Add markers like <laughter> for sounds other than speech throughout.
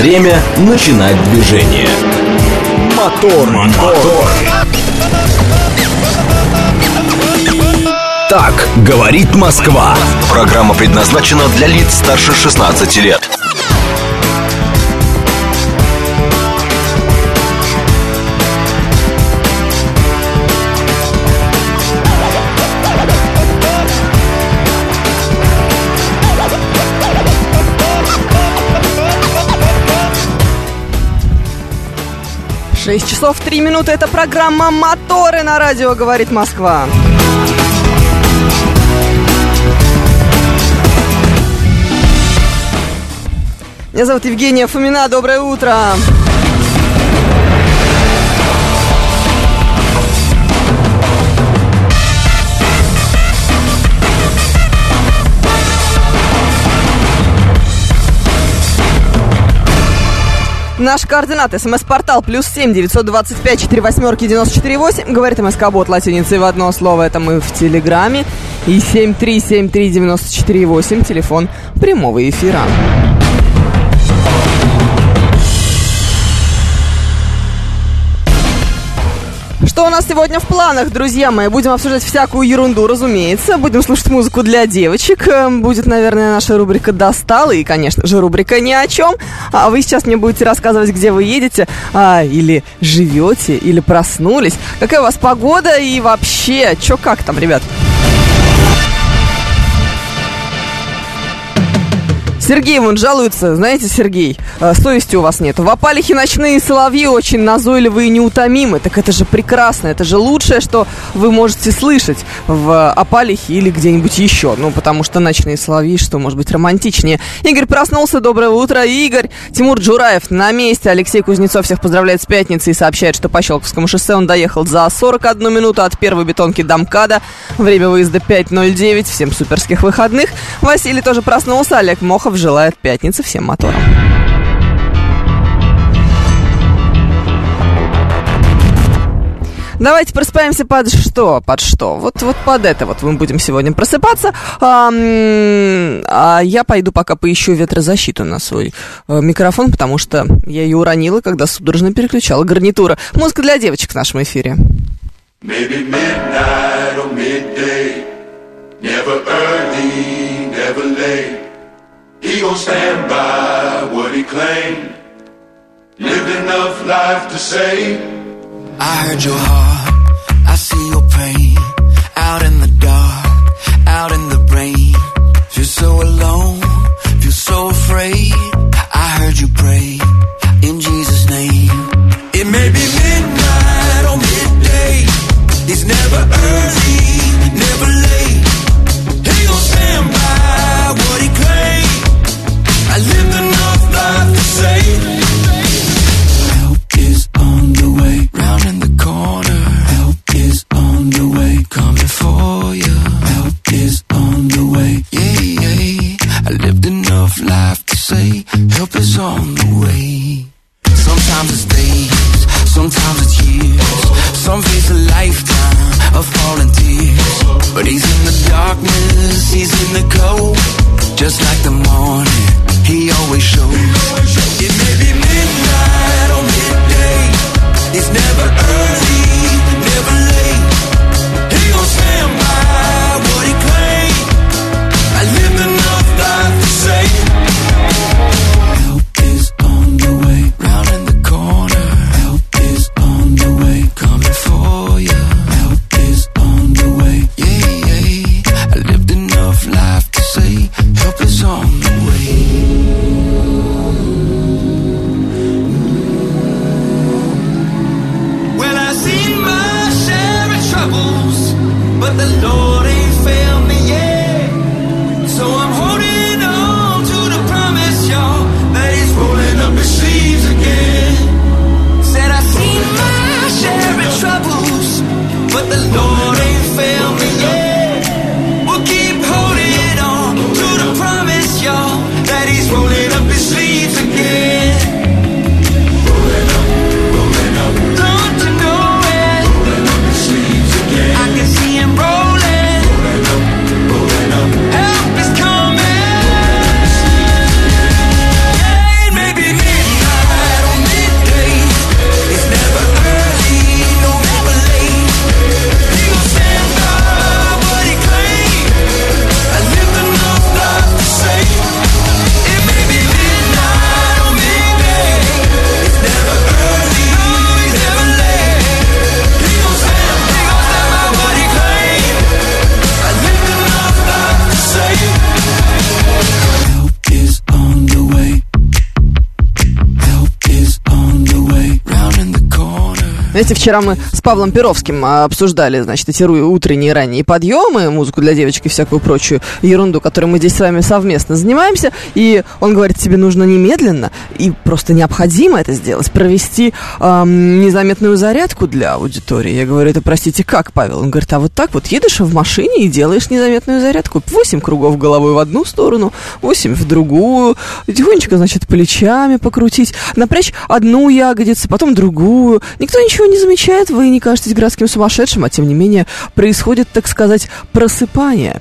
Время начинать движение. Мотор, мотор. Так говорит Москва. Программа предназначена для лиц старше 16 лет. 6 часов 3 минуты. Это программа «Моторы» на радио «Говорит Москва». Меня зовут Евгения Фомина. Доброе утро. Наш координат. СМС-портал плюс семь девятьсот двадцать пять четыре восьмерки девяносто четыре восемь. Говорит МСК-бот латиницей в одно слово. Это мы в Телеграме. И семь три семь три девяносто четыре восемь. Телефон прямого эфира. Что у нас сегодня в планах, друзья мои? Будем обсуждать всякую ерунду, разумеется. Будем слушать музыку для девочек. Эм, будет, наверное, наша рубрика «Достала». И, конечно же, рубрика «Ни о чем». А вы сейчас мне будете рассказывать, где вы едете, а, или живете, или проснулись. Какая у вас погода и вообще, что как там, ребят? Сергей вон жалуется, знаете, Сергей, э, совести у вас нет. В опалихе ночные соловьи очень назойливые и неутомимы. Так это же прекрасно, это же лучшее, что вы можете слышать в опалихе или где-нибудь еще. Ну, потому что ночные соловьи, что может быть романтичнее. Игорь проснулся, доброе утро. Игорь, Тимур Джураев на месте. Алексей Кузнецов всех поздравляет с пятницей и сообщает, что по Щелковскому шоссе он доехал за 41 минуту от первой бетонки до МКАДа. Время выезда 5.09. Всем суперских выходных. Василий тоже проснулся. Олег Мохов желает пятницы всем моторам. Давайте просыпаемся под что? Под что? Вот, вот под это вот мы будем сегодня просыпаться. А, а я пойду пока поищу ветрозащиту на свой а, микрофон, потому что я ее уронила, когда судорожно переключала гарнитура. Музыка для девочек в нашем эфире. Maybe midnight or midday, never early, never late. He gon' stand by what he claimed. Lived enough life to say. I heard your heart, I see your pain. Out in the dark, out in the rain. Feel so alone, feel so afraid. I heard you pray in Jesus' name. It may be midnight or midday. It's never early, never Знаете, вчера мы с Павлом Перовским а, обсуждали, значит, эти утренние ранние подъемы, музыку для девочек и всякую прочую ерунду, которой мы здесь с вами совместно занимаемся. И он говорит, тебе нужно немедленно и просто необходимо это сделать, провести эм, незаметную зарядку для аудитории. Я говорю, это, простите, как, Павел? Он говорит, а вот так вот едешь в машине и делаешь незаметную зарядку. Восемь кругов головой в одну сторону, восемь в другую. Тихонечко, значит, плечами покрутить, напрячь одну ягодицу, потом другую. Никто ничего не замечает, вы не кажетесь городским сумасшедшим, а тем не менее происходит, так сказать, просыпание.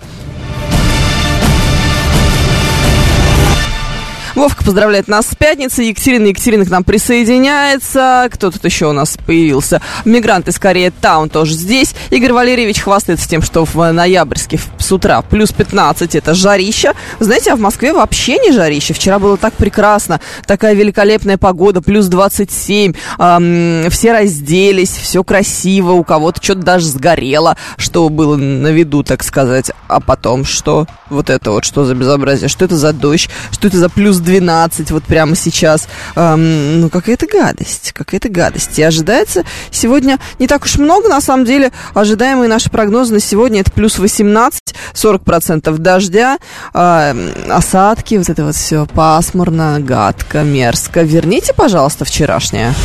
Вовка поздравляет нас с пятницы. Екатерина Екатерина к нам присоединяется. Кто тут еще у нас появился? Мигранты скорее Таун тоже здесь. Игорь Валерьевич хвастается тем, что в ноябрьске с утра плюс 15 это жарища. Знаете, а в Москве вообще не жарище. Вчера было так прекрасно. Такая великолепная погода. Плюс 27. Эм, все разделись. Все красиво. У кого-то что-то даже сгорело. Что было на виду, так сказать. А потом что? Вот это вот что за безобразие? Что это за дождь? Что это за плюс 12 вот прямо сейчас. Эм, ну, какая-то гадость, какая-то гадость. И ожидается сегодня не так уж много, на самом деле. Ожидаемые наши прогнозы на сегодня это плюс 18, 40% дождя, э, осадки, вот это вот все пасмурно, гадко, мерзко. Верните, пожалуйста, вчерашнее.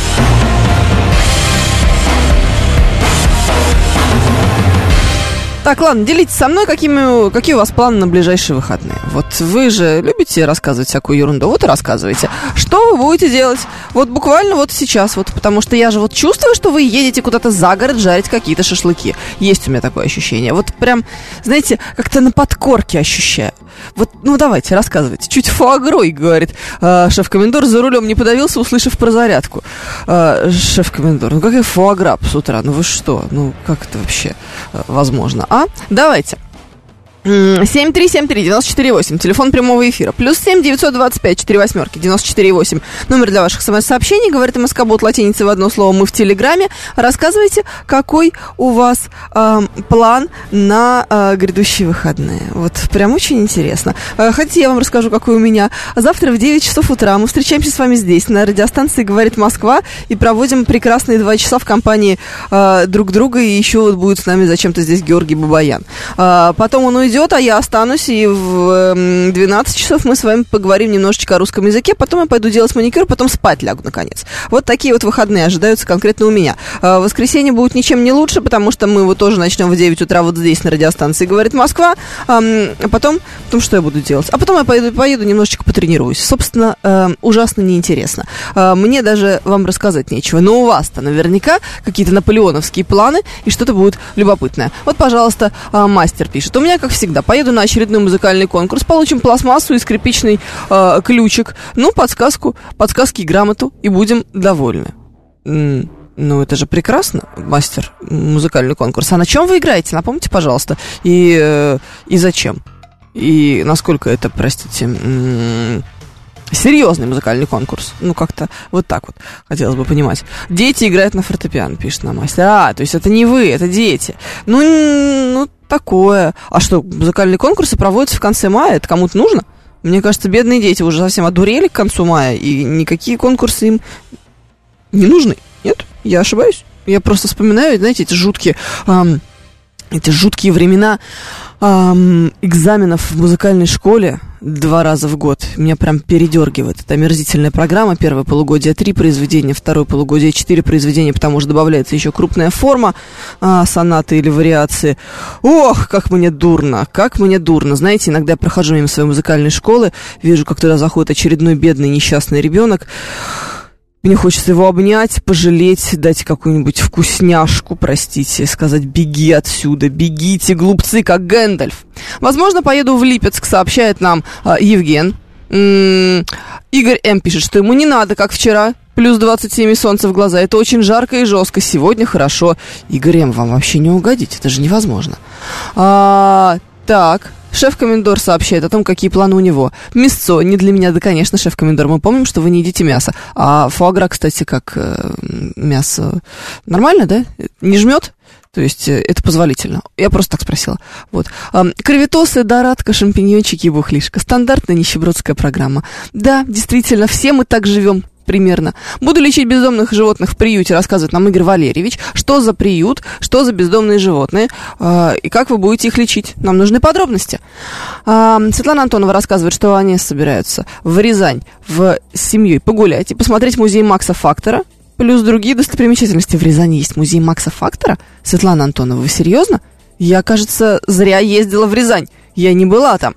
Так, ладно, делитесь со мной, какими, какие у вас планы на ближайшие выходные. Вот вы же любите рассказывать всякую ерунду, вот и рассказывайте. Что вы будете делать? Вот буквально вот сейчас, вот, потому что я же вот чувствую, что вы едете куда-то за город жарить какие-то шашлыки. Есть у меня такое ощущение. Вот прям, знаете, как-то на подкорке ощущаю. Вот, ну давайте, рассказывайте. Чуть фуагрой, говорит э, шеф-комендор, за рулем не подавился, услышав про зарядку. Э, шеф-комендор, ну какая фуагра с утра? Ну вы что? Ну как это вообще э, возможно? А? Давайте. 7373948, телефон прямого эфира. Плюс 7 925 4 восьмерки 948. Номер для ваших смс-сообщений. Говорит МСК Бот латиницей в одно слово. Мы в Телеграме. Рассказывайте, какой у вас э, план на э, грядущие выходные. Вот прям очень интересно. Э, хотите, я вам расскажу, какой у меня. Завтра в 9 часов утра мы встречаемся с вами здесь, на радиостанции «Говорит Москва», и проводим прекрасные два часа в компании э, друг друга. И еще вот будет с нами зачем-то здесь Георгий Бабаян. Э, потом он уйдет уйдет, а я останусь, и в 12 эм, часов мы с вами поговорим немножечко о русском языке, потом я пойду делать маникюр, потом спать лягу, наконец. Вот такие вот выходные ожидаются конкретно у меня. А, воскресенье будет ничем не лучше, потому что мы его тоже начнем в 9 утра вот здесь на радиостанции «Говорит Москва», а потом, потом что я буду делать? А потом я поеду, поеду немножечко потренируюсь. Собственно, эм, ужасно неинтересно. А, мне даже вам рассказать нечего, но у вас-то наверняка какие-то наполеоновские планы, и что-то будет любопытное. Вот, пожалуйста, мастер пишет. У меня, как всегда, всегда. Поеду на очередной музыкальный конкурс, получим пластмассу и скрипичный э, ключик, ну, подсказку, подсказки и грамоту, и будем довольны. Ну, это же прекрасно, мастер, музыкальный конкурс. А на чем вы играете? Напомните, пожалуйста. И, э, и зачем? И насколько это, простите, серьезный музыкальный конкурс. Ну, как-то вот так вот хотелось бы понимать. Дети играют на фортепиано, пишет на мастер. А, то есть это не вы, это дети. Ну, ну, такое. А что, музыкальные конкурсы проводятся в конце мая? Это кому-то нужно? Мне кажется, бедные дети уже совсем одурели к концу мая, и никакие конкурсы им не нужны. Нет? Я ошибаюсь? Я просто вспоминаю, знаете, эти жуткие... Эм, эти жуткие времена эм, экзаменов в музыкальной школе два раза в год. Меня прям передергивает. Это омерзительная программа. Первое полугодие три произведения, второе полугодие четыре произведения, потому что добавляется еще крупная форма а, сонаты или вариации. Ох, как мне дурно, как мне дурно. Знаете, иногда я прохожу мимо своей музыкальной школы, вижу, как туда заходит очередной бедный несчастный ребенок. Мне хочется его обнять, пожалеть, дать какую-нибудь вкусняшку, простите, сказать «беги отсюда, бегите, глупцы, как Гэндальф». Возможно, поеду в Липецк, сообщает нам э, Евген. М-м- Игорь М. пишет, что ему не надо, как вчера, плюс 27 и солнце в глаза. Это очень жарко и жестко. Сегодня хорошо. Игорь М. вам вообще не угодить, это же невозможно. А, так, Шеф-комендор сообщает о том, какие планы у него. Мясцо, не для меня, да, конечно, шеф-комендор. Мы помним, что вы не едите мясо. А фуагра, кстати, как э, мясо нормально, да? Не жмет? То есть э, это позволительно. Я просто так спросила. Вот. Кровитосы, дорадка, шампиньончики и бухлишка. Стандартная нищебродская программа. Да, действительно, все мы так живем примерно. Буду лечить бездомных животных в приюте, рассказывает нам Игорь Валерьевич. Что за приют, что за бездомные животные э, и как вы будете их лечить. Нам нужны подробности. Э, Светлана Антонова рассказывает, что они собираются в Рязань в, с семьей погулять и посмотреть музей Макса Фактора. Плюс другие достопримечательности. В Рязани есть музей Макса Фактора? Светлана Антонова, вы серьезно? Я, кажется, зря ездила в Рязань. Я не была там.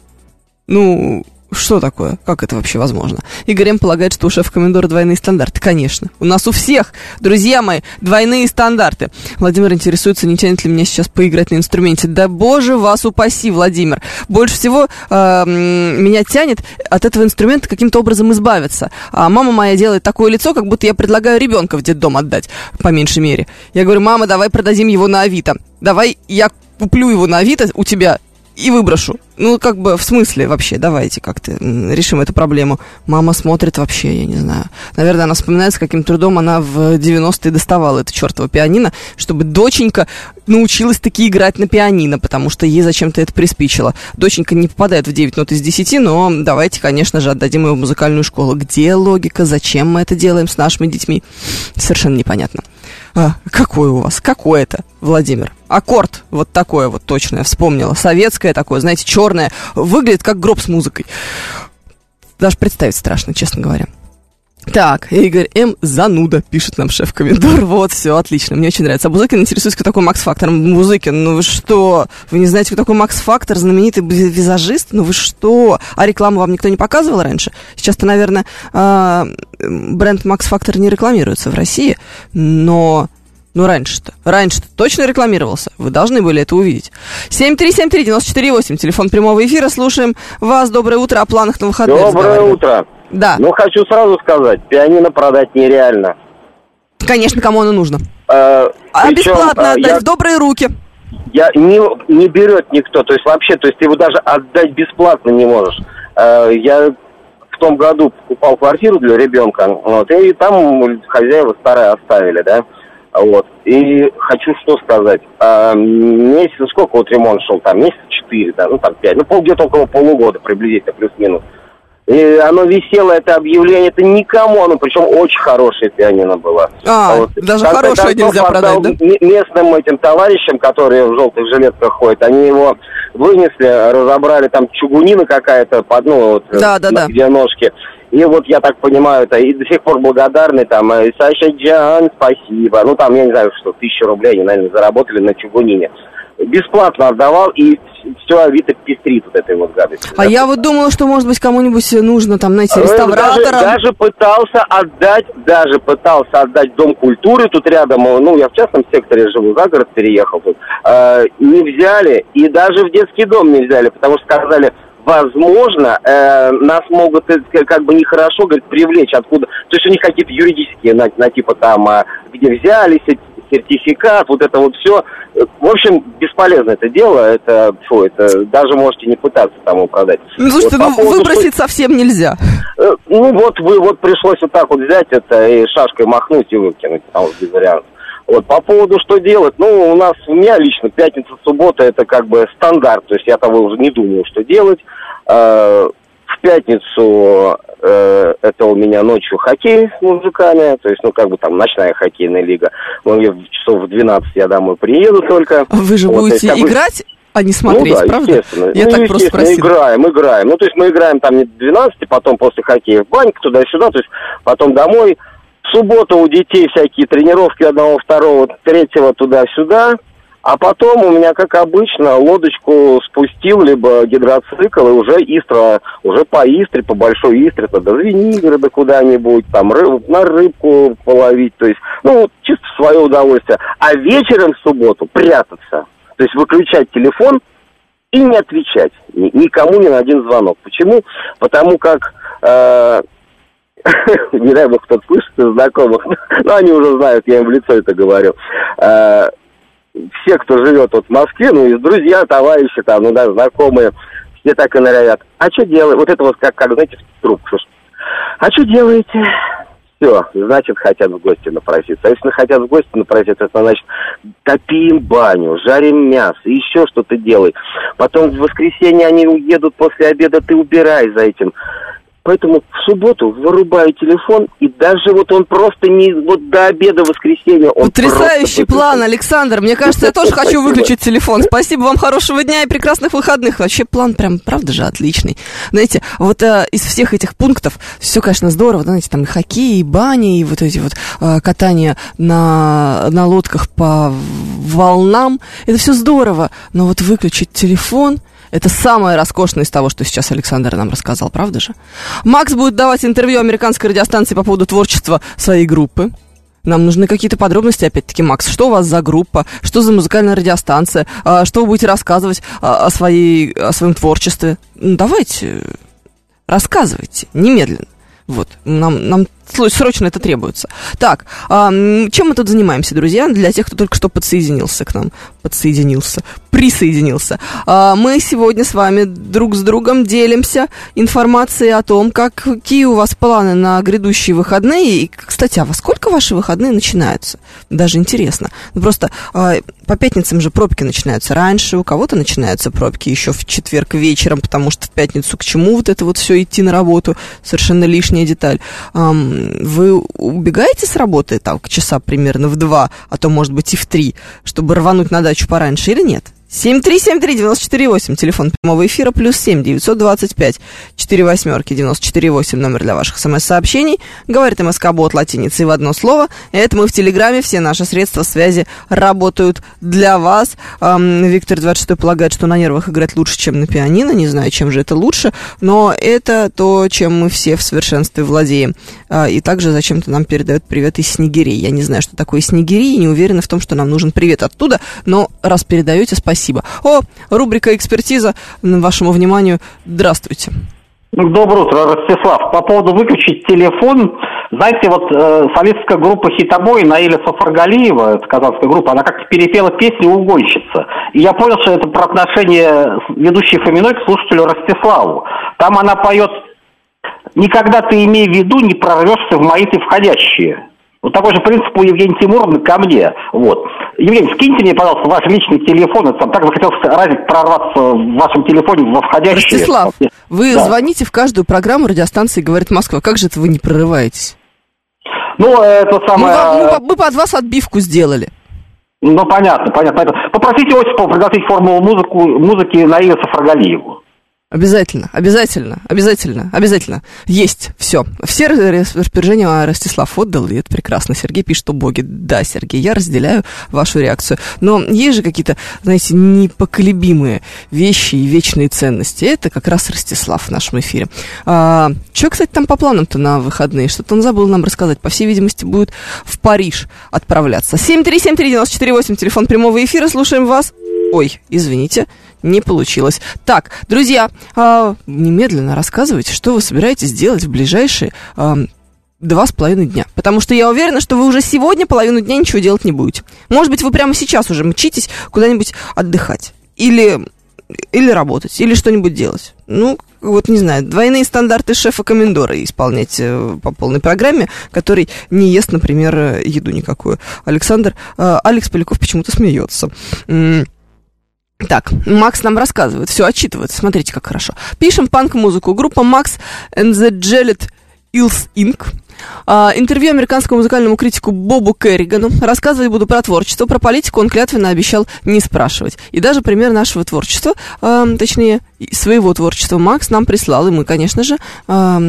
Ну, что такое? Как это вообще возможно? Игорь М. полагает, что у шеф-комендора двойные стандарты. Конечно. У нас у всех, друзья мои, двойные стандарты. Владимир интересуется, не тянет ли меня сейчас поиграть на инструменте. Да боже вас упаси, Владимир. Больше всего э, меня тянет от этого инструмента каким-то образом избавиться. А мама моя делает такое лицо, как будто я предлагаю ребенка в детдом отдать, по меньшей мере. Я говорю, мама, давай продадим его на Авито. Давай я куплю его на Авито у тебя и выброшу. Ну, как бы, в смысле вообще, давайте как-то решим эту проблему. Мама смотрит вообще, я не знаю. Наверное, она вспоминает, с каким трудом она в 90-е доставала это чертово пианино, чтобы доченька научилась таки играть на пианино, потому что ей зачем-то это приспичило. Доченька не попадает в 9 нот из 10, но давайте, конечно же, отдадим ее в музыкальную школу. Где логика? Зачем мы это делаем с нашими детьми? Совершенно непонятно. А, какой у вас? Какой это, Владимир? Аккорд вот такое вот точно, я вспомнила. Советское такое, знаете, черное. Выглядит как гроб с музыкой. Даже представить страшно, честно говоря. Так, Игорь М. Зануда, пишет нам шеф-комендор. Вот, все, отлично, мне очень нравится. А Бузыкин интересуется, кто такой Макс Фактор. Бузыкин, ну вы что? Вы не знаете, кто такой Макс Фактор, знаменитый визажист? Ну вы что? А рекламу вам никто не показывал раньше? Сейчас-то, наверное, а, бренд Макс Фактор не рекламируется в России, но ну, раньше-то. Раньше-то точно рекламировался. Вы должны были это увидеть. 7373948, телефон прямого эфира. Слушаем вас. Доброе утро. О планах на выходные Доброе утро. Да. Ну, хочу сразу сказать, пианино продать нереально. Конечно, кому оно нужно. Э, а причем, бесплатно э, отдать я, в добрые руки. Я не, не берет никто, то есть вообще, то есть ты его даже отдать бесплатно не можешь. Э, я в том году покупал квартиру для ребенка, вот, и там хозяева старые оставили, да. Вот. И хочу что сказать. А, месяц, сколько вот ремонт шел там? Месяц четыре, да, ну там пять. Ну, пол, где-то около полугода приблизительно, плюс-минус. И оно висело, это объявление, это никому, оно причем очень хорошее пианино было. А, вот. даже Как хорошее нельзя продать, да? Местным этим товарищам, которые в желтых жилетках ходят, они его вынесли, разобрали, там чугунина какая-то, под, ну, вот, да, да, да. где ножки. И вот я так понимаю, это и до сих пор благодарны, там, э, Саша Джан, спасибо. Ну, там, я не знаю, что, тысячу рублей они, наверное, заработали на чугунине. Бесплатно отдавал, и все Авито пестрит вот этой вот гадостью. А я вот думала, что, может быть, кому-нибудь нужно, там, знаете, реставраторам. Даже, даже пытался отдать, даже пытался отдать Дом культуры тут рядом, ну, я в частном секторе живу, за город переехал тут. Э, не взяли, и даже в детский дом не взяли, потому что сказали, возможно, э, нас могут э, как бы нехорошо, говорит, привлечь откуда. То есть у них какие-то юридические, на, на типа там, э, где взялись, сертификат, вот это вот все. В общем, бесполезно это дело, это, фу, это даже можете не пытаться там продать. Ну, слушайте, вот, ну поводу, выбросить что... совсем нельзя. Э, ну, вот вы вот пришлось вот так вот взять это и шашкой махнуть и выкинуть, потому что без вариантов. Вот, по поводу, что делать, ну, у нас, у меня лично пятница, суббота, это как бы стандарт, то есть я того уже не думаю, что делать. Э, в пятницу э, это у меня ночью хоккей с мужиками, то есть, ну, как бы там ночная хоккейная лига. Ну, часов в 12 я домой приеду только. Вы же вот, будете есть, играть? а не смотреть, ну, да, правда? Естественно. Я ну, так просто спросила. играем, играем. Ну, то есть мы играем там не 12, потом после хоккея в баньку туда-сюда, то есть потом домой, в субботу у детей всякие тренировки одного, второго, третьего туда-сюда. А потом у меня, как обычно, лодочку спустил, либо гидроцикл, и уже Истра, уже по Истре, по Большой Истре, то до Звенигорода куда-нибудь, там рыб, на рыбку половить, то есть, ну, чисто в свое удовольствие. А вечером в субботу прятаться, то есть выключать телефон и не отвечать никому ни на один звонок. Почему? Потому как э, <laughs> не дай бог кто-то слышит из знакомых, <laughs> но они уже знают, я им в лицо это говорю. Все, кто живет вот в Москве, ну, из друзья, товарищи, там, ну, да, знакомые, все так и норовят. А что делать? Вот это вот как, как знаете, в трубку. А что делаете? Все, значит, хотят в гости напроситься. А если хотят в гости напроситься, это значит, топим баню, жарим мясо, еще что-то делай. Потом в воскресенье они уедут после обеда, ты убирай за этим Поэтому в субботу вырубаю телефон, и даже вот он просто не вот до обеда воскресенья. Он Потрясающий план, Александр. Мне кажется, я тоже <laughs> хочу выключить телефон. Спасибо вам, хорошего дня и прекрасных выходных. Вообще план прям, правда же, отличный. Знаете, вот э, из всех этих пунктов все, конечно, здорово. Знаете, там и хоккей, и бани, и вот эти вот э, катания на, на лодках по волнам. Это все здорово. Но вот выключить телефон... Это самое роскошное из того, что сейчас Александр нам рассказал, правда же? Макс будет давать интервью американской радиостанции по поводу творчества своей группы. Нам нужны какие-то подробности, опять-таки, Макс. Что у вас за группа? Что за музыкальная радиостанция? А, что вы будете рассказывать а, о, своей, о своем творчестве? Ну, давайте, рассказывайте, немедленно. Вот, нам, нам срочно это требуется. Так, чем мы тут занимаемся, друзья? Для тех, кто только что подсоединился к нам, подсоединился, присоединился. А, мы сегодня с вами друг с другом делимся информацией о том, как, какие у вас планы на грядущие выходные. И, кстати, а во сколько ваши выходные начинаются? Даже интересно. Ну, просто а, по пятницам же пробки начинаются раньше, у кого-то начинаются пробки еще в четверг вечером, потому что в пятницу к чему вот это вот все идти на работу, совершенно лишняя деталь вы убегаете с работы там к часа примерно в два, а то, может быть, и в три, чтобы рвануть на дачу пораньше или нет? 7373948, телефон прямого эфира, плюс 7 925 4 восьмерки 948, номер для ваших смс-сообщений. Говорит МСК Бот латиницей в одно слово. Это мы в Телеграме, все наши средства связи работают для вас. Эм, Виктор 26 полагает, что на нервах играть лучше, чем на пианино. Не знаю, чем же это лучше, но это то, чем мы все в совершенстве владеем. Э, и также зачем-то нам передает привет из Снегирей. Я не знаю, что такое Снегири, и не уверена в том, что нам нужен привет оттуда, но раз передаете, спасибо. О, рубрика «Экспертиза» вашему вниманию. Здравствуйте. Доброе утро, Ростислав. По поводу выключить телефон, знаете, вот э, советская группа «Хитобой» Наиля Сафаргалиева, это казахская группа, она как-то перепела песню «Угонщица». И я понял, что это про отношение ведущей Фоминой к слушателю Ростиславу. Там она поет «Никогда ты имей в виду, не прорвешься в мои ты входящие». Вот такой же принцип у Евгения Тимуровны ко мне. Вот. Евгений, скиньте мне, пожалуйста, ваш личный телефон. Это, там так захотел разик прорваться в вашем телефоне во входящие. Ростислав, вы да. звоните в каждую программу радиостанции «Говорит Москва». Как же это вы не прорываетесь? Ну, это самое... Мы, мы, мы под вас отбивку сделали. Ну, понятно, понятно. Попросите Осипова пригласить формулу музыку, музыки на Илья Сафрагалиеву. Обязательно, обязательно, обязательно, обязательно. Есть, все. Все распоряжения Ростислав отдал, и это прекрасно. Сергей пишет о Боге. Да, Сергей, я разделяю вашу реакцию. Но есть же какие-то, знаете, непоколебимые вещи и вечные ценности. Это как раз Ростислав в нашем эфире. А, что, кстати, там по планам-то на выходные? Что-то он забыл нам рассказать. По всей видимости, будет в Париж отправляться. 7373948, телефон прямого эфира. Слушаем вас. Ой, извините не получилось. Так, друзья, э, немедленно рассказывайте, что вы собираетесь делать в ближайшие э, два с половиной дня. Потому что я уверена, что вы уже сегодня половину дня ничего делать не будете. Может быть, вы прямо сейчас уже мчитесь куда-нибудь отдыхать. Или, или работать, или что-нибудь делать. Ну, вот не знаю, двойные стандарты шефа-комендора исполнять э, по полной программе, который не ест, например, еду никакую. Александр, э, Алекс Поляков почему-то смеется. Так, Макс нам рассказывает, все отчитывает, смотрите, как хорошо. Пишем панк-музыку. Группа Max and the Jellet Ills Inc. А, интервью американскому музыкальному критику Бобу Керригану. Рассказывать буду про творчество, про политику он клятвенно обещал не спрашивать. И даже пример нашего творчества, а, точнее, своего творчества Макс нам прислал, и мы, конечно же, а,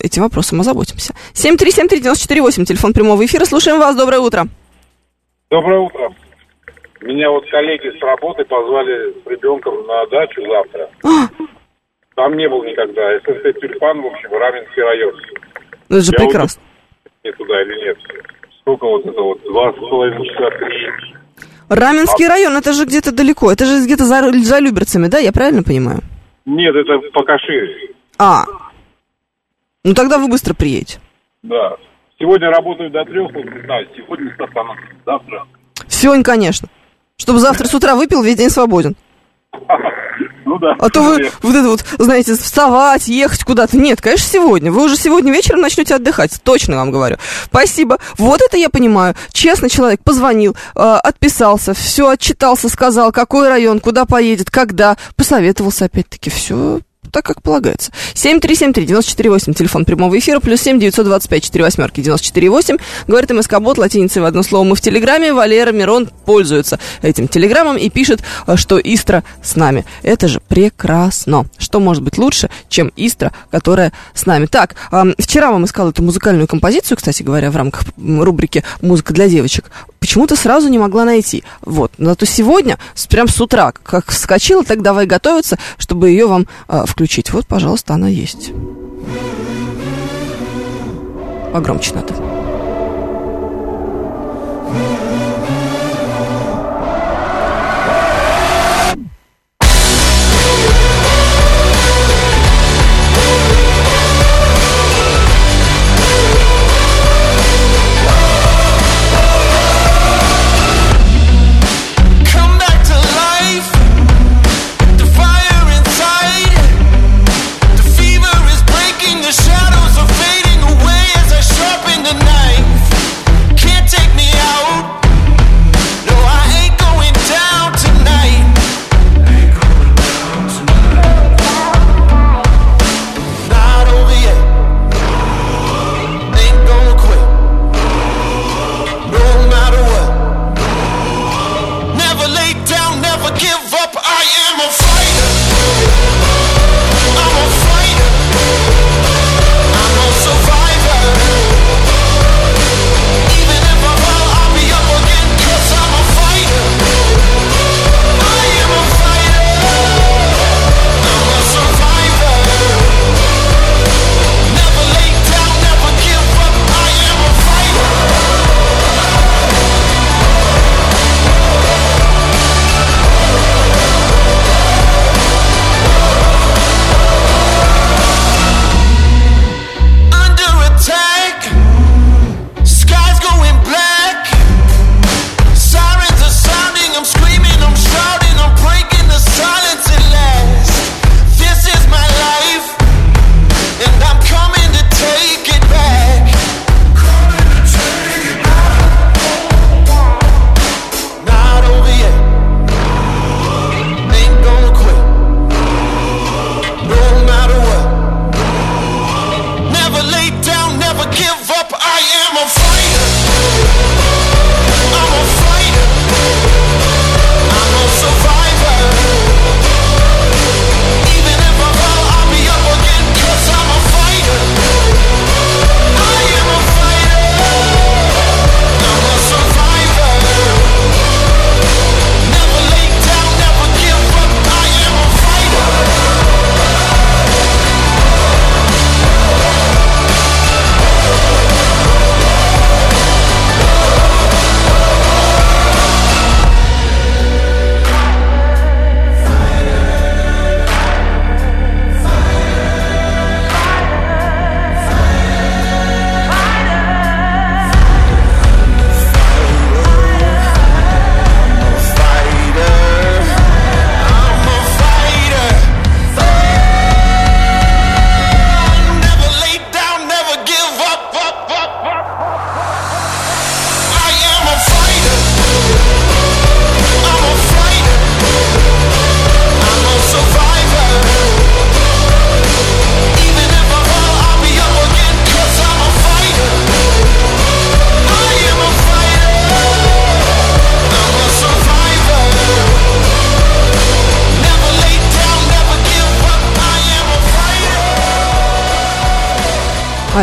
этим вопросом озаботимся. 7373948, телефон прямого эфира. Слушаем вас, доброе утро. Доброе утро. Меня вот коллеги с работы позвали с ребенком на дачу завтра. А! Там не был никогда. СССР Тюльпан, в общем, Раменский район. Ну, это же Я прекрасно. Вот, туда или нет. Сколько вот это вот? Два с половиной часа, три. Раменский а... район, это же где-то далеко. Это же где-то за, за Люберцами, да? Я правильно понимаю? Нет, это по Кашире. А. Ну, тогда вы быстро приедете. Да. Сегодня работаю до трех, вот, не знаю, сегодня завтра. Сегодня, конечно. Чтобы завтра с утра выпил, весь день свободен. Ну да. А то вы вот это вот, знаете, вставать, ехать куда-то. Нет, конечно, сегодня. Вы уже сегодня вечером начнете отдыхать. Точно вам говорю. Спасибо. Вот это я понимаю. Честно человек позвонил, э, отписался, все отчитался, сказал, какой район, куда поедет, когда. Посоветовался опять-таки. Все так, как полагается. 7373948, телефон прямого эфира, плюс 7 925 4 восьмерки 948. Говорит МСК-бот латиницей в одно слово. Мы в Телеграме. Валера Мирон пользуется этим Телеграмом и пишет, э, что Истра с нами. Это же прекрасно. Что может быть лучше, чем Истра, которая с нами? Так, вчера вам искал эту музыкальную композицию, кстати говоря, в рамках рубрики «Музыка для девочек». Почему-то сразу не могла найти. Вот. Зато сегодня, прям с утра, как вскочила, так давай готовиться, чтобы ее вам э, включить. Вот, пожалуйста, она есть. Погромче надо.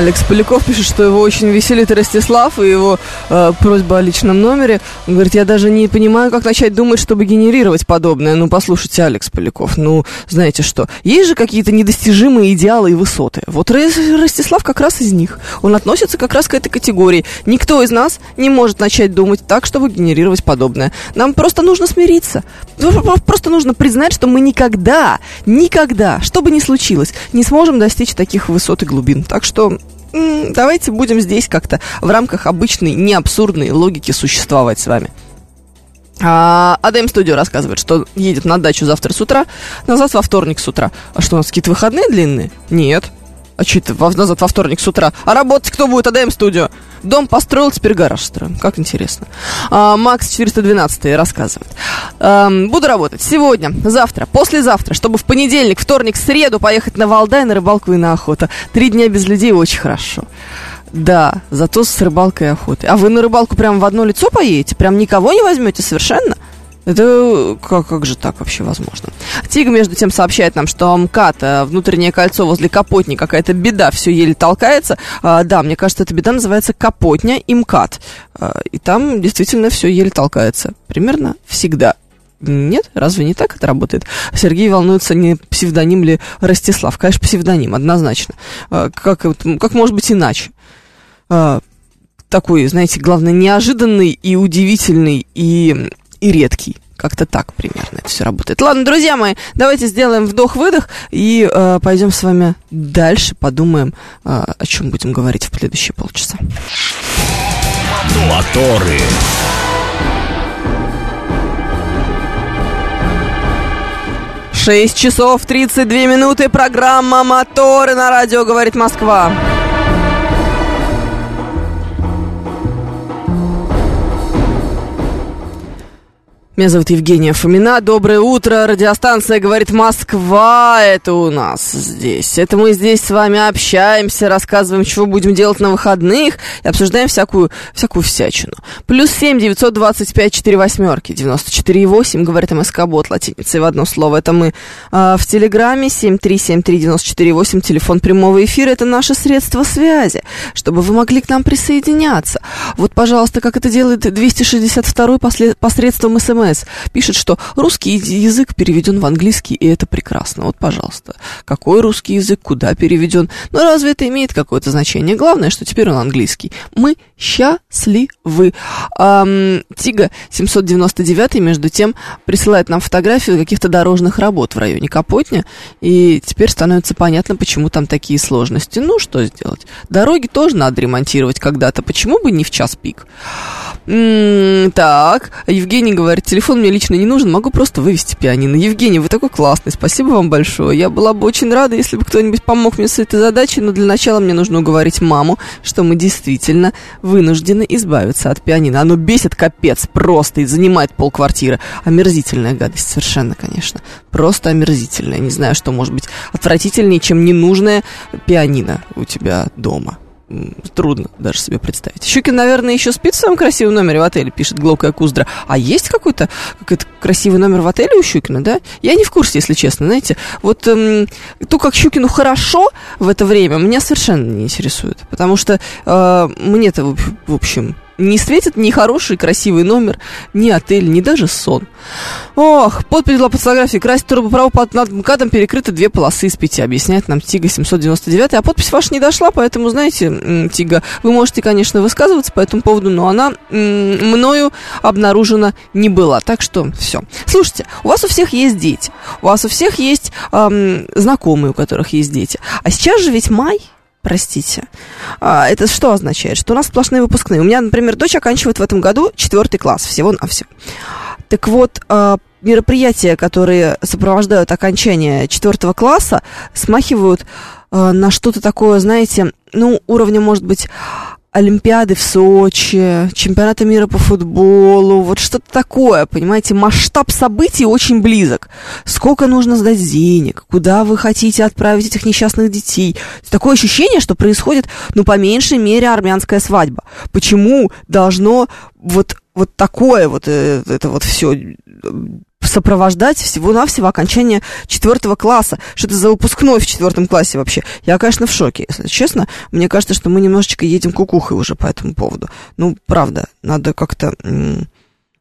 Алекс Поляков пишет, что его очень веселит Ростислав и его э, просьба о личном номере. Он говорит, я даже не понимаю, как начать думать, чтобы генерировать подобное. Ну, послушайте, Алекс Поляков, ну, знаете что, есть же какие-то недостижимые идеалы и высоты. Вот Ростислав как раз из них. Он относится как раз к этой категории. Никто из нас не может начать думать так, чтобы генерировать подобное. Нам просто нужно смириться. Просто нужно признать, что мы никогда, никогда, что бы ни случилось, не сможем достичь таких высот и глубин. Так что давайте будем здесь как-то в рамках обычной, не абсурдной логики существовать с вами. А, Адем Студио рассказывает, что едет на дачу завтра с утра, назад во вторник с утра. А что, у нас какие-то выходные длинные? Нет. А что это назад во вторник с утра? А работать кто будет? АДМ Студио. Дом построил, теперь гараж строим. Как интересно. А, Макс 412 рассказывает. А, буду работать сегодня, завтра, послезавтра, чтобы в понедельник, вторник, среду поехать на Валдай, на рыбалку и на охоту. Три дня без людей очень хорошо. Да, зато с рыбалкой и охотой. А вы на рыбалку прям в одно лицо поедете? Прям никого не возьмете совершенно? Это как, как же так вообще возможно? Тига, между тем, сообщает нам, что МКАД, э, внутреннее кольцо возле Капотни, какая-то беда, все еле толкается. А, да, мне кажется, эта беда называется Капотня и МКАД. А, и там действительно все еле толкается. Примерно всегда. Нет? Разве не так это работает? Сергей волнуется, не псевдоним ли Ростислав. Конечно, псевдоним, однозначно. А, как, как может быть иначе? А, такой, знаете, главное, неожиданный и удивительный и и редкий. Как-то так примерно это все работает. Ладно, друзья мои, давайте сделаем вдох-выдох и э, пойдем с вами дальше, подумаем, э, о чем будем говорить в следующие полчаса. Моторы. Шесть часов тридцать две минуты. Программа «Моторы» на радио «Говорит Москва». Меня зовут Евгения Фомина. Доброе утро. Радиостанция говорит Москва. Это у нас здесь. Это мы здесь с вами общаемся, рассказываем, чего будем делать на выходных и обсуждаем всякую, всякую всячину. Плюс семь девятьсот двадцать пять четыре восьмерки девяносто четыре восемь. Говорит МСК Бот латиницей в одно слово. Это мы а, в Телеграме семь три семь три девяносто четыре восемь. Телефон прямого эфира. Это наше средство связи, чтобы вы могли к нам присоединяться. Вот, пожалуйста, как это делает 262 посредством СМС СМС пишет, что русский язык переведен в английский, и это прекрасно. Вот, пожалуйста, какой русский язык, куда переведен? Ну, разве это имеет какое-то значение? Главное, что теперь он английский. Мы счастливы. Эм, Тига 799, между тем, присылает нам фотографию каких-то дорожных работ в районе Капотня, и теперь становится понятно, почему там такие сложности. Ну, что сделать? Дороги тоже надо ремонтировать когда-то. Почему бы не в час пик? М-м, так, Евгений говорит, телефон мне лично не нужен, могу просто вывести пианино. Евгений, вы такой классный, спасибо вам большое. Я была бы очень рада, если бы кто-нибудь помог мне с этой задачей, но для начала мне нужно уговорить маму, что мы действительно вынуждены избавиться от пианино. Оно бесит капец просто и занимает полквартиры. Омерзительная гадость, совершенно, конечно. Просто омерзительная. Не знаю, что может быть отвратительнее, чем ненужное пианино у тебя дома трудно даже себе представить. Щукин, наверное, еще спит в своем красивом номере в отеле, пишет Глокая Куздра. А есть какой-то какой-то красивый номер в отеле у Щукина, да? Я не в курсе, если честно, знаете. Вот эм, то, как Щукину хорошо в это время, меня совершенно не интересует. Потому что э, мне-то, в общем, не светит ни хороший красивый номер, ни отель, ни даже сон. Ох, подпись была под фотографией. Красить турбопровод под над МКАДом перекрыты две полосы из пяти, объясняет нам Тига 799. А подпись ваша не дошла, поэтому, знаете, Тига, вы можете, конечно, высказываться по этому поводу, но она мною обнаружена не была. Так что все. Слушайте, у вас у всех есть дети, у вас у всех есть эм, знакомые, у которых есть дети. А сейчас же ведь май, простите. А, это что означает? Что у нас сплошные выпускные. У меня, например, дочь оканчивает в этом году четвертый класс, всего-навсего. Так вот, а, мероприятия, которые сопровождают окончание четвертого класса, смахивают а, на что-то такое, знаете, ну, уровня, может быть, Олимпиады в Сочи, чемпионата мира по футболу, вот что-то такое, понимаете, масштаб событий очень близок. Сколько нужно сдать денег, куда вы хотите отправить этих несчастных детей. Такое ощущение, что происходит, ну, по меньшей мере, армянская свадьба. Почему должно вот, вот такое вот, э, это вот все сопровождать всего-навсего окончание четвертого класса. Что это за выпускной в четвертом классе вообще? Я, конечно, в шоке, если честно. Мне кажется, что мы немножечко едем кукухой уже по этому поводу. Ну, правда, надо как-то...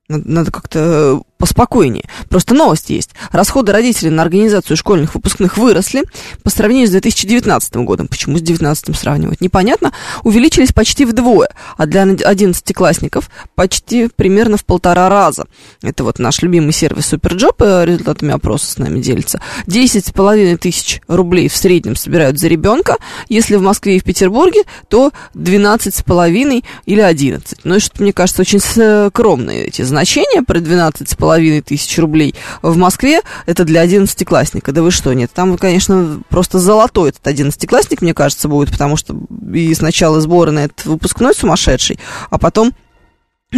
Надо как-то поспокойнее. Просто новость есть. Расходы родителей на организацию школьных выпускных выросли по сравнению с 2019 годом. Почему с 2019 сравнивать? Непонятно. Увеличились почти вдвое, а для 11-классников почти примерно в полтора раза. Это вот наш любимый сервис Superjob э, результатами опроса с нами делится. 10,5 тысяч рублей в среднем собирают за ребенка. Если в Москве и в Петербурге, то 12,5 или 11. Ну и что мне кажется очень скромные эти значения про 12,5 половиной тысяч рублей. В Москве это для одиннадцатиклассника. Да вы что, нет, там, конечно, просто золотой этот одиннадцатиклассник, мне кажется, будет, потому что и сначала сборы на выпускной сумасшедший, а потом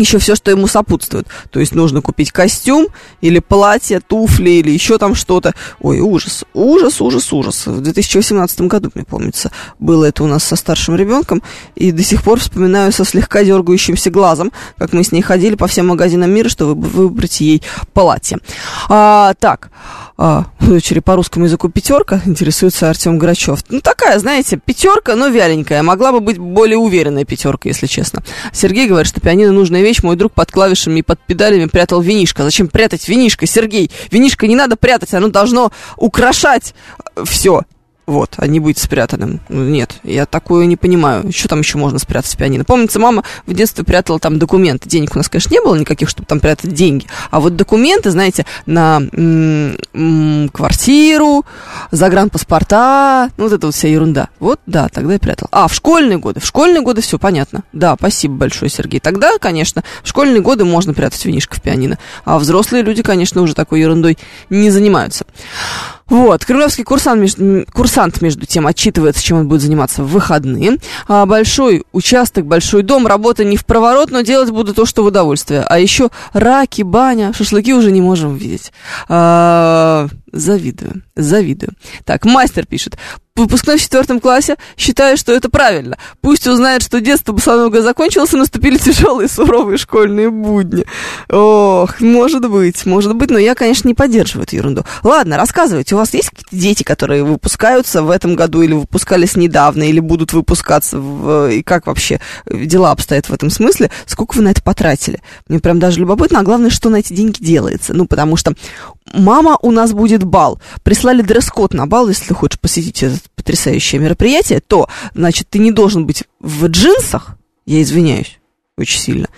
еще все, что ему сопутствует. То есть нужно купить костюм или платье, туфли или еще там что-то. Ой, ужас, ужас, ужас, ужас. В 2018 году, мне помнится, было это у нас со старшим ребенком. И до сих пор вспоминаю со слегка дергающимся глазом, как мы с ней ходили по всем магазинам мира, чтобы выбрать ей платье. А, так, а, дочери по русскому языку пятерка, интересуется Артем Грачев. Ну, такая, знаете, пятерка, но вяленькая. Могла бы быть более уверенная пятерка, если честно. Сергей говорит, что пианино нужная вещь. Мой друг под клавишами и под педалями прятал винишко. Зачем прятать винишко, Сергей? Винишко не надо прятать, оно должно украшать все. Вот, а не быть спрятанным. Ну, нет, я такое не понимаю. Что там еще можно спрятать с пианино? Помнится, мама в детстве прятала там документы. Денег у нас, конечно, не было никаких, чтобы там прятать деньги. А вот документы, знаете, на м- м- квартиру, загранпаспорта, ну вот это вот вся ерунда. Вот, да, тогда я прятала. А, в школьные годы. В школьные годы все понятно. Да, спасибо большое, Сергей. Тогда, конечно, в школьные годы можно прятать винишко в пианино. А взрослые люди, конечно, уже такой ерундой не занимаются. Вот, кремлевский курсант, между, курсант, между тем, отчитывается, чем он будет заниматься в выходные. А большой участок, большой дом, работа не в проворот, но делать буду то, что в удовольствие. А еще раки, баня, шашлыки уже не можем видеть. А, завидую, завидую. Так, мастер пишет выпускной в четвертом классе, считаю, что это правильно. Пусть узнает, что детство босонога закончилось, и наступили тяжелые суровые школьные будни. Ох, может быть, может быть, но я, конечно, не поддерживаю эту ерунду. Ладно, рассказывайте, у вас есть какие-то дети, которые выпускаются в этом году или выпускались недавно, или будут выпускаться, в, и как вообще дела обстоят в этом смысле? Сколько вы на это потратили? Мне прям даже любопытно, а главное, что на эти деньги делается. Ну, потому что мама, у нас будет бал. Прислали дресс-код на бал, если ты хочешь посетить этот потрясающее мероприятие, то, значит, ты не должен быть в джинсах, я извиняюсь очень сильно,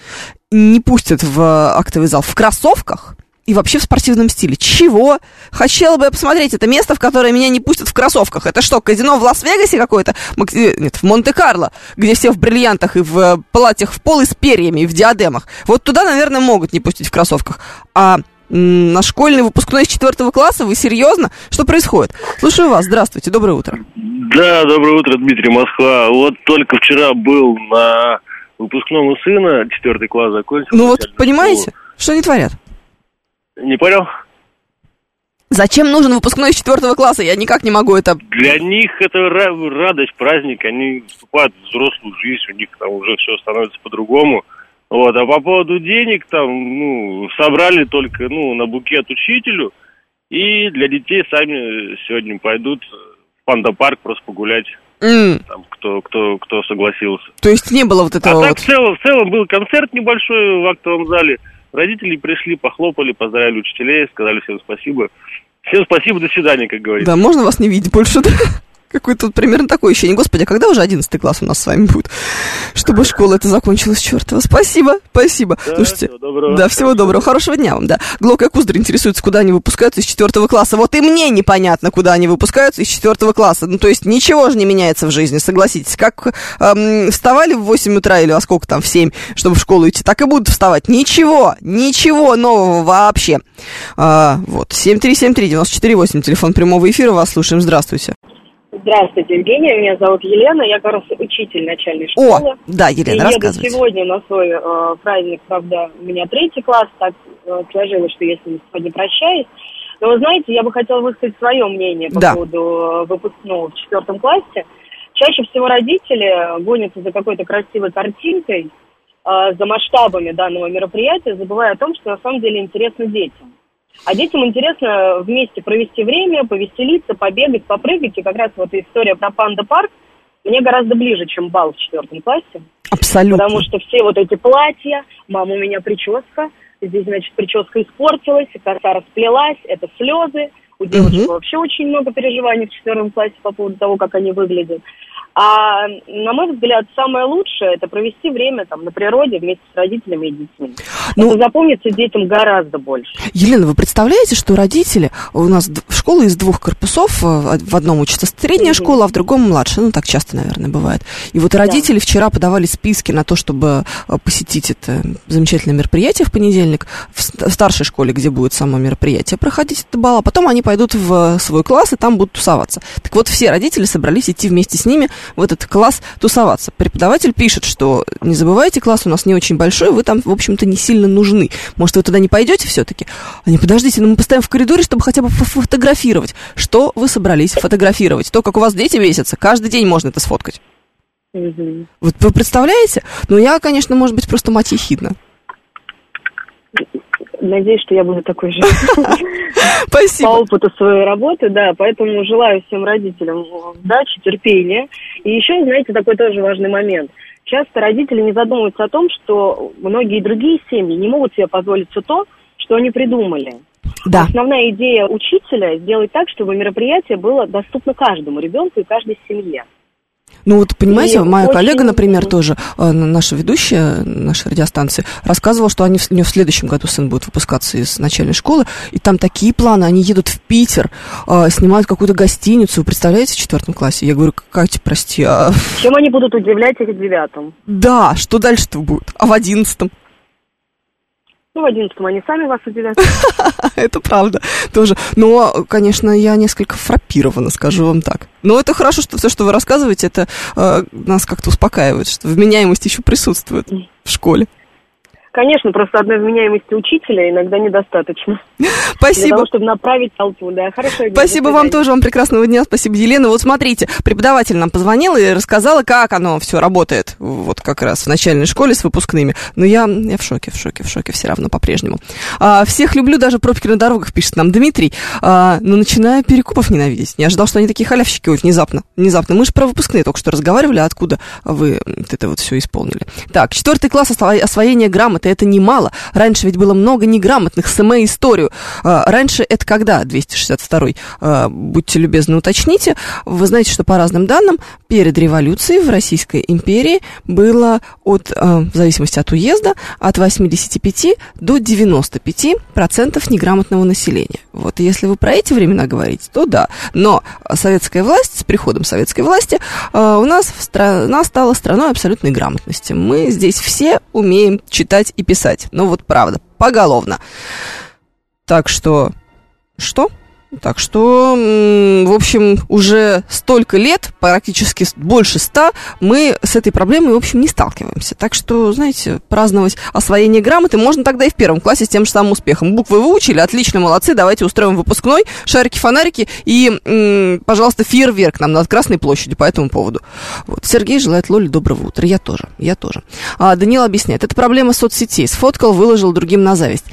не пустят в актовый зал в кроссовках и вообще в спортивном стиле. Чего? Хотела бы я посмотреть это место, в которое меня не пустят в кроссовках. Это что, казино в Лас-Вегасе какое-то? Э, нет, в Монте-Карло, где все в бриллиантах и в э, платьях в пол и с перьями, и в диадемах. Вот туда, наверное, могут не пустить в кроссовках. А на школьный выпускной из четвертого класса? Вы серьезно? Что происходит? Слушаю вас. Здравствуйте. Доброе утро. Да, доброе утро, Дмитрий Москва. Вот только вчера был на выпускном у сына, четвертый класс закончил. Ну вот, понимаете, школу. что они творят? Не понял? Зачем нужен выпускной из четвертого класса? Я никак не могу это... Для них это радость, праздник. Они вступают в взрослую жизнь, у них там уже все становится по-другому. Вот, а по поводу денег там, ну, собрали только, ну, на букет учителю, и для детей сами сегодня пойдут в панда-парк просто погулять. Mm. Там, кто, кто, кто согласился. То есть не было вот этого а вот... так в целом, в целом был концерт небольшой в актовом зале. Родители пришли, похлопали, поздравили учителей, сказали всем спасибо. Всем спасибо, до свидания, как говорится. Да, можно вас не видеть больше, да? Какое-то примерно такое ощущение. Господи, а когда уже одиннадцатый класс у нас с вами будет? Чтобы школа это закончилась, чертова. Спасибо, спасибо. Да, Слушайте, всего доброго. Да, всего доброго. Хорошего дня вам, да. Глока и Куздрин интересуется, куда они выпускаются из четвертого класса. Вот и мне непонятно, куда они выпускаются из четвертого класса. Ну, то есть ничего же не меняется в жизни, согласитесь. Как эм, вставали в 8 утра или во сколько там, в 7, чтобы в школу идти, так и будут вставать. Ничего, ничего нового вообще. А, вот, 7373948, телефон прямого эфира, вас слушаем. Здравствуйте. Здравствуйте, Евгения. Меня зовут Елена. Я как раз учитель начальной школы. О, да, Елена, я рассказывайте. еду сегодня на свой э, праздник, правда, у меня третий класс, так э, сложилось, что я с ним сегодня прощаюсь. Но вы знаете, я бы хотела высказать свое мнение по да. поводу э, выпускного в четвертом классе. Чаще всего родители гонятся за какой-то красивой картинкой, э, за масштабами данного мероприятия, забывая о том, что на самом деле интересно детям. А детям интересно вместе провести время, повеселиться, побегать, попрыгать. И как раз вот история про панда-парк мне гораздо ближе, чем бал в четвертом классе. Абсолютно. Потому что все вот эти платья, мама, у меня прическа, здесь, значит, прическа испортилась, коса расплелась, это слезы. У девочек угу. вообще очень много переживаний в четвертом классе по поводу того, как они выглядят. А, на мой взгляд, самое лучшее – это провести время там на природе вместе с родителями и детьми. Ну- это запомнится детям гораздо больше. Елена, вы представляете, что родители, у нас школа из двух корпусов, э, в одном учится средняя школа, а в другом младшая, ну так часто, наверное, бывает. И вот родители вчера подавали списки на то, чтобы э, посетить это замечательное мероприятие в понедельник в ст- в старшей школе, где будет само мероприятие, проходить это бал, а потом они пойдут в свой класс и там будут тусоваться. Так вот, все родители собрались идти вместе с ними в этот класс тусоваться. Преподаватель пишет, что не забывайте, класс у нас не очень большой, вы там, в общем-то, не сильно нужны. Может, вы туда не пойдете все-таки? Они, подождите, ну мы постоим в коридоре, чтобы хотя бы фотографировать. Что вы собрались фотографировать? То, как у вас дети весятся, каждый день можно это сфоткать. Мгм. Вот вы представляете? Ну, я, конечно, может быть, просто мать ехидна. Надеюсь, что я буду такой же <laughs> по Спасибо. опыту своей работы, да, поэтому желаю всем родителям удачи, терпения. И еще, знаете, такой тоже важный момент. Часто родители не задумываются о том, что многие другие семьи не могут себе позволить все то, что они придумали. Да. Основная идея учителя сделать так, чтобы мероприятие было доступно каждому ребенку и каждой семье. Ну вот, понимаете, И моя очень- коллега, например, тоже, э, наша ведущая нашей радиостанции, рассказывала, что они, у нее в следующем году сын будет выпускаться из начальной школы, и там такие планы, они едут в Питер, э, снимают какую-то гостиницу, вы представляете, в четвертом классе? Я говорю, Катя, прости, а Чем они будут удивлять их в девятом? да, что дальше-то будет? А в одиннадцатом? Ну, в одиннадцатом они сами вас удивят. <laughs> Это правда тоже. Но, конечно, я несколько фрапирована, скажу вам так. Но это хорошо, что все, что вы рассказываете, это э, нас как-то успокаивает, что вменяемость еще присутствует в школе. Конечно, просто одной вменяемости учителя иногда недостаточно. <laughs> Для Спасибо. того, чтобы направить толпу, да. Хорошо. Спасибо вам тоже, вам прекрасного дня, спасибо, Елена. Вот смотрите, преподаватель нам позвонила и рассказала, как оно все работает, вот как раз в начальной школе с выпускными. Но я, я в шоке, в шоке, в шоке все равно по-прежнему. А, всех люблю, даже пробки на дорогах, пишет нам Дмитрий. А, но начинаю перекупов ненавидеть. Не ожидал, что они такие халявщики, ой, внезапно, внезапно. Мы же про выпускные только что разговаривали, откуда вы это вот все исполнили. Так, четвертый класс осво- освоение грамоты, это немало. Раньше ведь было много неграмотных, СМЭ историю. А, раньше это когда, 262 а, будьте любезны, уточните. Вы знаете, что по разным данным, перед революцией в Российской империи было от, а, в зависимости от уезда, от 85 до 95 процентов неграмотного населения. Вот если вы про эти времена говорите, то да. Но советская власть, с приходом советской власти, у нас в страна стала страной абсолютной грамотности. Мы здесь все умеем читать и писать. Ну вот правда, поголовно. Так что... Что? Так что, в общем, уже столько лет, практически больше ста, мы с этой проблемой, в общем, не сталкиваемся. Так что, знаете, праздновать освоение грамоты можно тогда и в первом классе с тем же самым успехом. Буквы выучили, отлично, молодцы, давайте устроим выпускной, шарики-фонарики и, пожалуйста, фейерверк нам над Красной площадью по этому поводу. Вот. Сергей желает Лоле доброго утра. Я тоже, я тоже. А, Даниил объясняет, это проблема соцсетей. Сфоткал, выложил другим на зависть.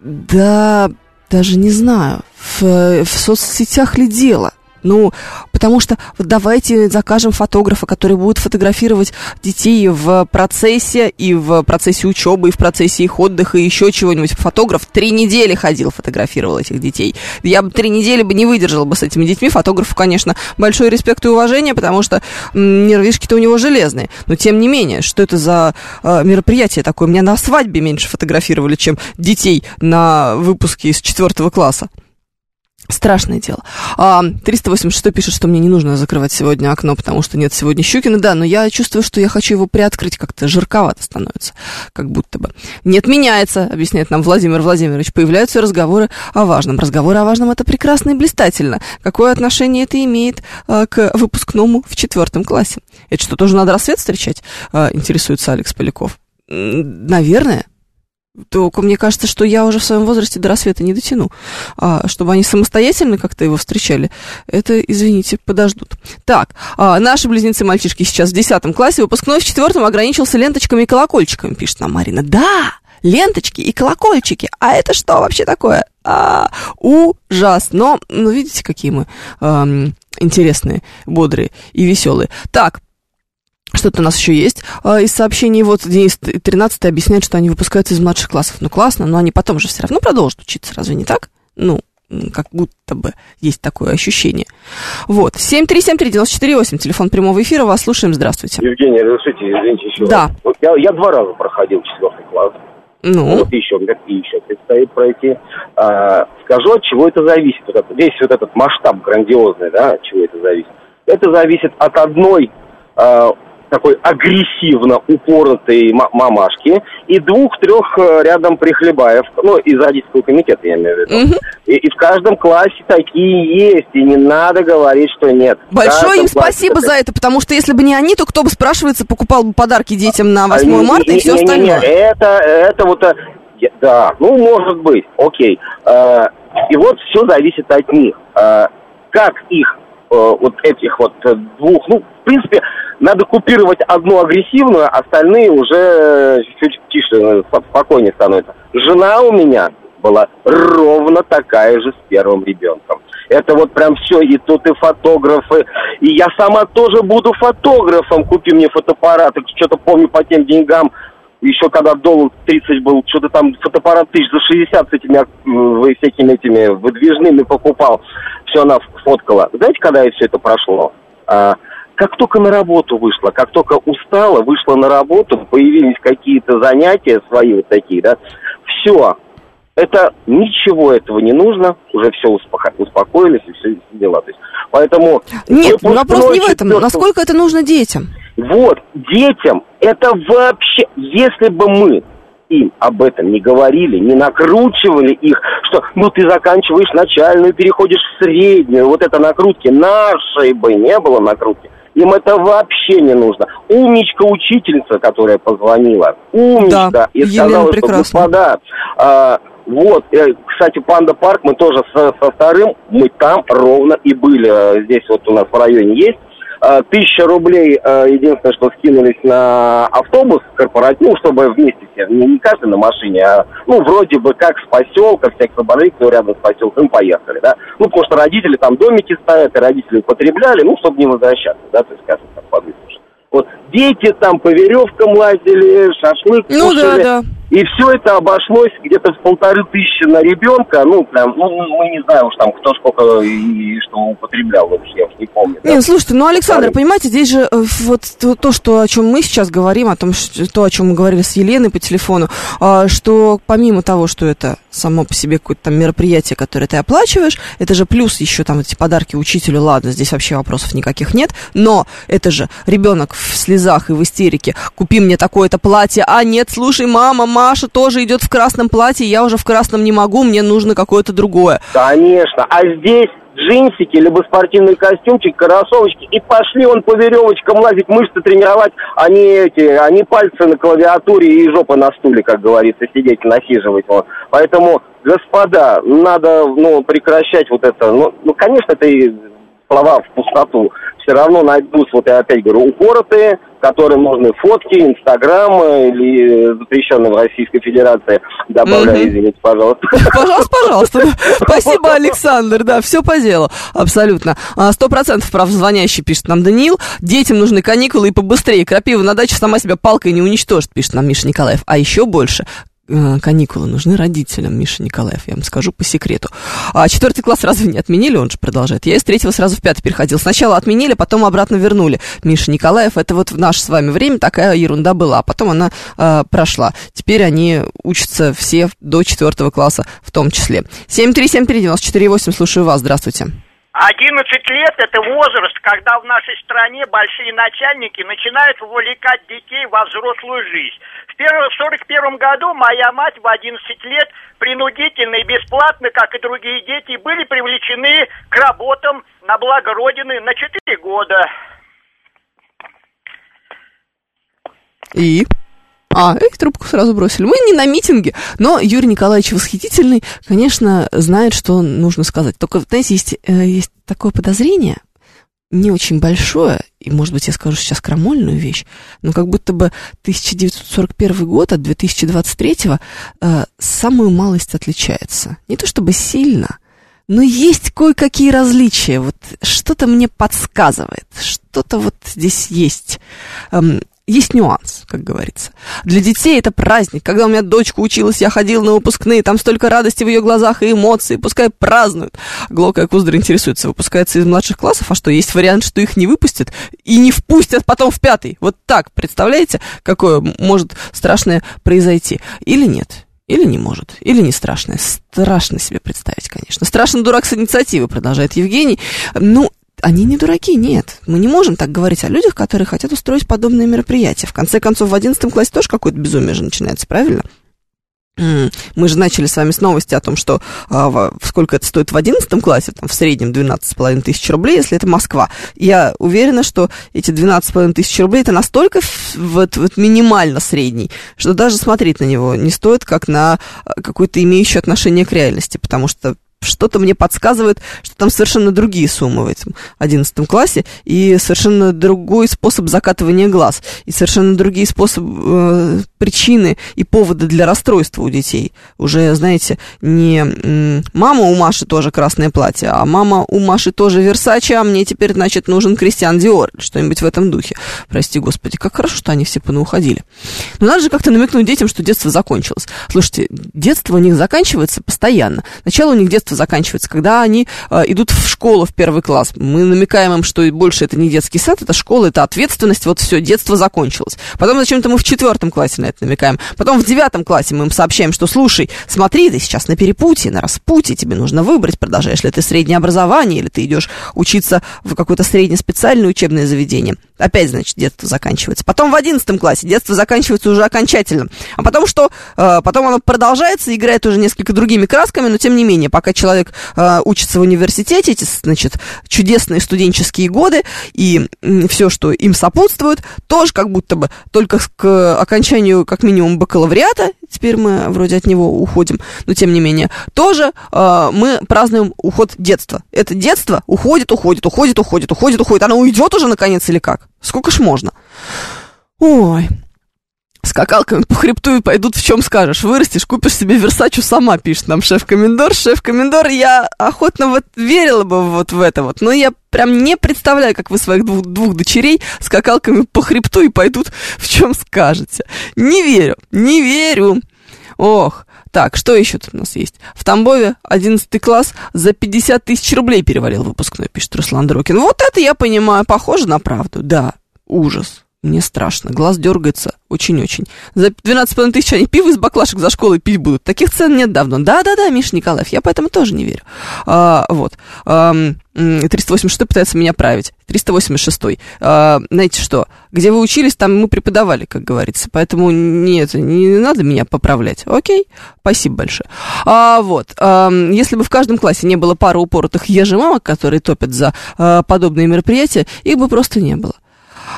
Да, даже не знаю, в, в соцсетях ли дело. Ну, потому что давайте закажем фотографа, который будет фотографировать детей в процессе, и в процессе учебы, и в процессе их отдыха, и еще чего-нибудь. Фотограф три недели ходил, фотографировал этих детей. Я бы три недели бы не выдержала бы с этими детьми. Фотографу, конечно, большой респект и уважение, потому что нервишки-то у него железные. Но тем не менее, что это за э, мероприятие такое? Меня на свадьбе меньше фотографировали, чем детей на выпуске из четвертого класса. Страшное дело. А, 386 пишет, что мне не нужно закрывать сегодня окно, потому что нет сегодня Щукина. Да, но я чувствую, что я хочу его приоткрыть, как-то жарковато становится, как будто бы. Не отменяется, объясняет нам Владимир Владимирович. Появляются разговоры о важном. Разговоры о важном это прекрасно и блистательно. Какое отношение это имеет а, к выпускному в четвертом классе? Это что, тоже надо рассвет встречать? А, интересуется Алекс Поляков. Наверное. Только мне кажется, что я уже в своем возрасте до рассвета не дотяну. А, чтобы они самостоятельно как-то его встречали, это, извините, подождут. Так, а, наши близнецы-мальчишки сейчас в 10 классе, выпускной в четвертом ограничился ленточками и колокольчиками, пишет нам Марина. Да, ленточки и колокольчики. А это что вообще такое? А, ужас. Но, ну, видите, какие мы ам, интересные, бодрые и веселые. Так, что-то у нас еще есть а, из сообщений. Вот Денис 13 объясняет, что они выпускаются из младших классов. Ну, классно, но они потом же все равно продолжат учиться, разве не так? Ну, как будто бы есть такое ощущение. Вот. 7373948, телефон прямого эфира, вас слушаем, здравствуйте. Евгений, разрешите, извините еще. Да. Вот я, я два раза проходил четвертый класс. Ну, Вот еще, и еще предстоит пройти. А, скажу, от чего это зависит. Вот это- весь вот этот масштаб грандиозный, да, от чего это зависит. Это зависит от одной а, такой агрессивно упоротой ма- мамашки и двух-трех э, рядом прихлебаев, ну, из родительского комитета, я имею в виду. Мгм. И, и в каждом классе такие есть, и не надо говорить, что нет. Большое им спасибо такая- за это, потому что если бы не они, то кто бы, спрашивается, покупал бы подарки детям на 8 А, не- марта и не- все не- не- остальное? не, Это, это вот, э, да, ну, может быть, окей. Э, И вот все зависит от них. Как их, вот этих вот двух, ну, в принципе, надо купировать одну агрессивную, остальные уже э, чуть тише, э, спо- спокойнее становятся. Жена у меня была ровно такая же с первым ребенком. Это вот прям все, и тут и фотографы, и я сама тоже буду фотографом, купи мне фотоаппарат, что-то помню по тем деньгам, еще когда доллар 30 был, что-то там фотоаппарат тысяч за 60 с этими э, всякими этими выдвижными покупал. Все она фоткала. Знаете, когда все это прошло? Как только на работу вышла, как только устала, вышла на работу, появились какие-то занятия свои вот такие, да, все. Это ничего этого не нужно, уже все успокоились и все дела. То есть, поэтому Нет, вопрос не в этом. четвёртого- Насколько это нужно детям? вот, детям это вообще, если бы мы им об этом не говорили, не накручивали их, что ну ты заканчиваешь начальную, переходишь в среднюю, вот это накрутки, нашей бы не было накрутки. Им это вообще не нужно. Умничка учительница, которая позвонила, умничка, Да, и Елена сказала, что господа, а, вот, э, кстати, Панда Парк, мы тоже со, со вторым, мы там ровно и были. Э, Здесь вот у нас в районе есть. Э, Тысяча рублей, э, единственное, что скинулись на автобус корпоратив, ну, чтобы вместе все, не, не каждый на машине, а, ну, вроде бы как с поселка, всяких соболей, кто рядом с поселком, поехали, да. Ну, потому что родители там домики ставят, и родители употребляли, ну, чтобы не возвращаться, да, то есть, скажем так, подвыслушать. Вот дети там по веревкам лазили, шашлык Ну да, кушали. да. И все это обошлось где-то в полторы тысячи на ребенка. Ну, прям, ну, мы не знаем уж там, кто сколько и что употреблял вообще, я уж не помню. да. Не, ну, слушайте, ну, Александр, Полторы. понимаете, здесь же э, вот то, то, что, о чем мы сейчас говорим, о том, что, то, о чем мы говорили с Еленой по телефону, а, что помимо того, что это само по себе какое-то там мероприятие, которое ты оплачиваешь, это же плюс еще там эти подарки учителю, ладно, здесь вообще вопросов никаких нет, но это же ребенок в слезах и в истерике, купи мне такое-то платье, а нет, слушай, мама, Маша тоже идет в красном платье, я уже в красном не могу, мне нужно какое-то другое. Конечно. А здесь джинсики, либо спортивный костюмчик, кроссовочки, и пошли он по веревочкам лазить, мышцы тренировать, а не эти, а не пальцы на клавиатуре и жопа на стуле, как говорится, сидеть насиживать. Вот. Поэтому, господа, надо, ну, прекращать вот это. Ну, ну, конечно, это и слова в пустоту. Все равно найдутся, вот я опять говорю, упоротые, которым нужны фотки, инстаграм э, или запрещенные в Российской Федерации. Добавляю, Мгм. извините, пожалуйста. <laughs> Пожалуйста, пожалуйста. <laughs> Спасибо, Александр. Да, все по делу. Абсолютно. А, Сто процентов прав звонящий, пишет нам Даниил. Детям нужны каникулы и побыстрее. Крапива на даче сама себя палкой не уничтожит, пишет нам Миша Николаев. А еще больше э, каникулы нужны родителям, Миша Николаев, я вам скажу по секрету. А четвертый класс разве не отменили? Он же продолжает. Я из третьего сразу в пятый переходил. Сначала отменили, потом обратно вернули. Миша Николаев, это вот в наше с вами время такая ерунда была, а потом она э, прошла. Теперь они учатся все до четвертого класса в том числе. 7373948, слушаю вас, здравствуйте. 11 лет – это возраст, когда в нашей стране большие начальники начинают вовлекать детей во взрослую жизнь. В 1941 году моя мать в 11 лет принудительно и бесплатно, как и другие дети, были привлечены к работам на благо Родины на 4 года. И? А, их трубку сразу бросили. Мы не на митинге, но Юрий Николаевич восхитительный, конечно, знает, что нужно сказать. Только, знаете, есть, э, есть такое подозрение, не очень большое, и, может быть, я скажу сейчас крамольную вещь, но как будто бы 1941 год от 2023 э, самую малость отличается. Не то чтобы сильно, но есть кое-какие различия. Вот что-то мне подсказывает, что-то вот здесь есть. Эм, есть нюанс, как говорится. Для детей это праздник. Когда у меня дочка училась, я ходил на выпускные, там столько радости в ее глазах и эмоций, пускай празднуют. Глока Куздра интересуется, выпускается из младших классов, а что, есть вариант, что их не выпустят и не впустят потом в пятый? Вот так, представляете, какое может страшное произойти? Или нет? Или не может, или не страшное. Страшно себе представить, конечно. Страшно дурак с инициативы, продолжает Евгений. Ну, они не дураки, нет. Мы не можем так говорить о людях, которые хотят устроить подобные мероприятия. В конце концов, в 11 классе тоже какое-то безумие же начинается, правильно? Мы же начали с вами с новости о том, что а, сколько это стоит в 11 классе, там, в среднем 12,5 тысяч рублей, если это Москва. Я уверена, что эти 12,5 тысяч рублей это настолько вот, вот минимально средний, что даже смотреть на него не стоит, как на а, какой-то имеющий отношение к реальности, потому что что-то мне подсказывает, что там совершенно другие суммы в этом 11 классе, и совершенно другой способ закатывания глаз, и совершенно другие способы, э, причины и поводы для расстройства у детей. Уже, знаете, не мама у Маши тоже красное платье, а мама у Маши тоже Версаче, а мне теперь, значит, нужен Кристиан Диор, что-нибудь в этом духе. Прости, господи, как хорошо, что они все понауходили. Но надо же как-то намекнуть детям, что детство закончилось. Слушайте, детство у них заканчивается постоянно. Начало у них детства заканчивается, когда они э, идут в школу в первый класс. Мы намекаем им, что больше это не детский сад, это школа, это ответственность, вот все, детство закончилось. Потом зачем-то мы в четвертом классе на это намекаем. Потом в девятом классе мы им сообщаем, что слушай, смотри, ты сейчас на перепутье, на распутье, тебе нужно выбрать, продолжаешь ли ты среднее образование, или ты идешь учиться в какое-то среднеспециальное учебное заведение. Опять, значит, детство заканчивается. Потом в одиннадцатом классе детство заканчивается уже окончательно. А потом что? Э, потом оно продолжается, играет уже несколько другими красками, но тем не менее, пока человек э, учится в университете, эти, значит, чудесные студенческие годы и все, что им сопутствует, тоже как будто бы только к окончанию, как минимум, бакалавриата, теперь мы вроде от него уходим, но тем не менее, тоже э, мы празднуем уход детства. Это детство уходит, уходит, уходит, уходит, уходит, уходит. Оно уйдет уже наконец или как? Сколько ж можно? Ой, скакалками по хребту и пойдут в чем скажешь. Вырастешь, купишь себе Версачу сама, пишет нам шеф-комендор. Шеф-комендор, я охотно вот верила бы вот в это вот, но я прям не представляю, как вы своих двух, двух дочерей скакалками по хребту и пойдут в чем скажете. Не верю, не верю. Ох, так, что еще тут у нас есть? В Тамбове 11 класс за 50 тысяч рублей перевалил выпускной, пишет Руслан Дрокин. Вот это я понимаю, похоже на правду, да, ужас. Мне страшно, глаз дергается очень-очень. За 12,5 тысяч они пиво из баклашек за школой пить будут. Таких цен нет давно. Да-да-да, Миша Николаев, я поэтому тоже не верю. А, вот. А, 386 пытается меня править. 386. А, знаете что? Где вы учились, там мы преподавали, как говорится. Поэтому нет, не надо меня поправлять. Окей? Спасибо большое. А, вот. А, если бы в каждом классе не было пары упоротых ежемамок, которые топят за а, подобные мероприятия, их бы просто не было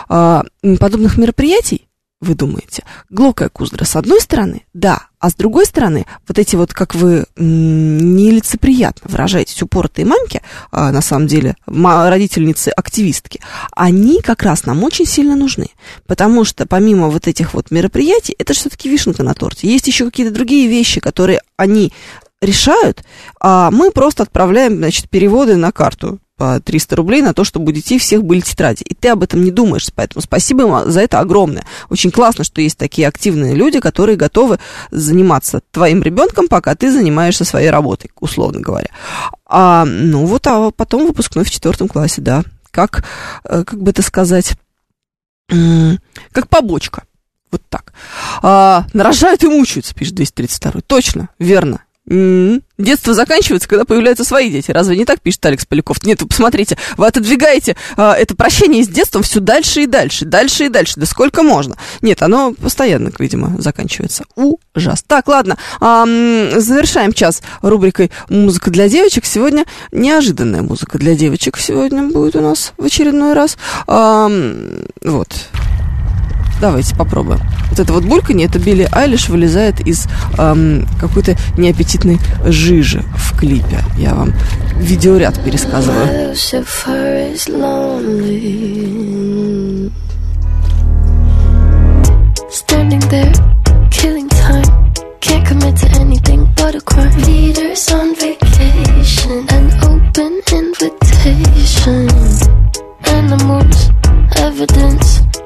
э, подобных мероприятий, вы думаете, Глокая Куздра, с одной стороны, да, а с другой стороны, вот эти вот, как вы нелицеприятно выражаетесь, упоротые мамки, а, на самом деле, родительницы-активистки, они как раз нам очень сильно нужны, потому что помимо вот этих вот мероприятий, это все-таки вишенка на торте, есть еще какие-то другие вещи, которые они решают, а мы просто отправляем, значит, переводы на карту по 300 рублей на то, чтобы у детей всех были тетради. И ты об этом не думаешь, поэтому спасибо им за это огромное. Очень классно, что есть такие активные люди, которые готовы заниматься твоим ребенком, пока ты занимаешься своей работой, условно говоря. А, ну вот, а потом выпускной в четвертом классе, да. Как, э, как бы это сказать, как побочка. Вот так. А, нарожают и мучаются, пишет 232. Точно, верно. М-м-м. Детство заканчивается, когда появляются свои дети. Разве не так пишет Алекс Поляков? Нет, вы посмотрите, вы отодвигаете а, это прощение с детством все дальше и дальше, дальше и дальше. Да сколько можно? Нет, оно постоянно, видимо, заканчивается. Ужас. Так, ладно, а, завершаем час рубрикой «Музыка для девочек». Сегодня неожиданная музыка для девочек сегодня будет у нас в очередной раз. А, вот. Давайте попробуем. Вот это вот бульканье, это Билли Айлиш вылезает из эм, какой-то неаппетитной жижи в клипе. Я вам видеоряд пересказываю. Evidence,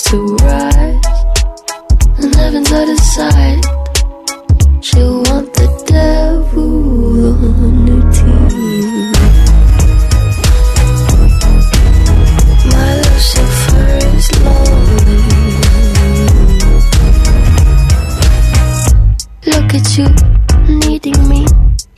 to rise, and heaven's out of sight, she'll want the devil on her team. My Lucifer is lonely. Look at you, needing me.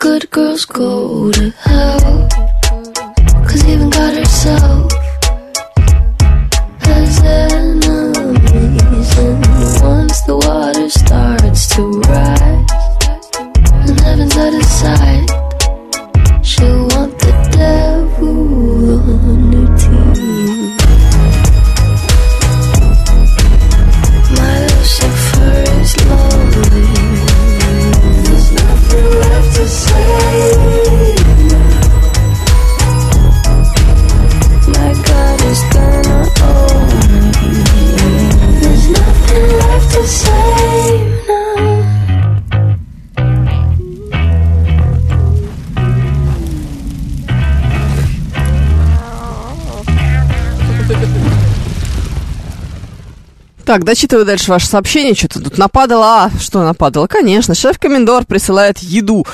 Good girls go to hell. Cause even God herself has enemies. And once the water starts to rise, and heaven's out of sight, Так, дочитываю дальше ваше сообщение. Что-то тут нападало. А, что нападало? Конечно, шеф-комендор присылает еду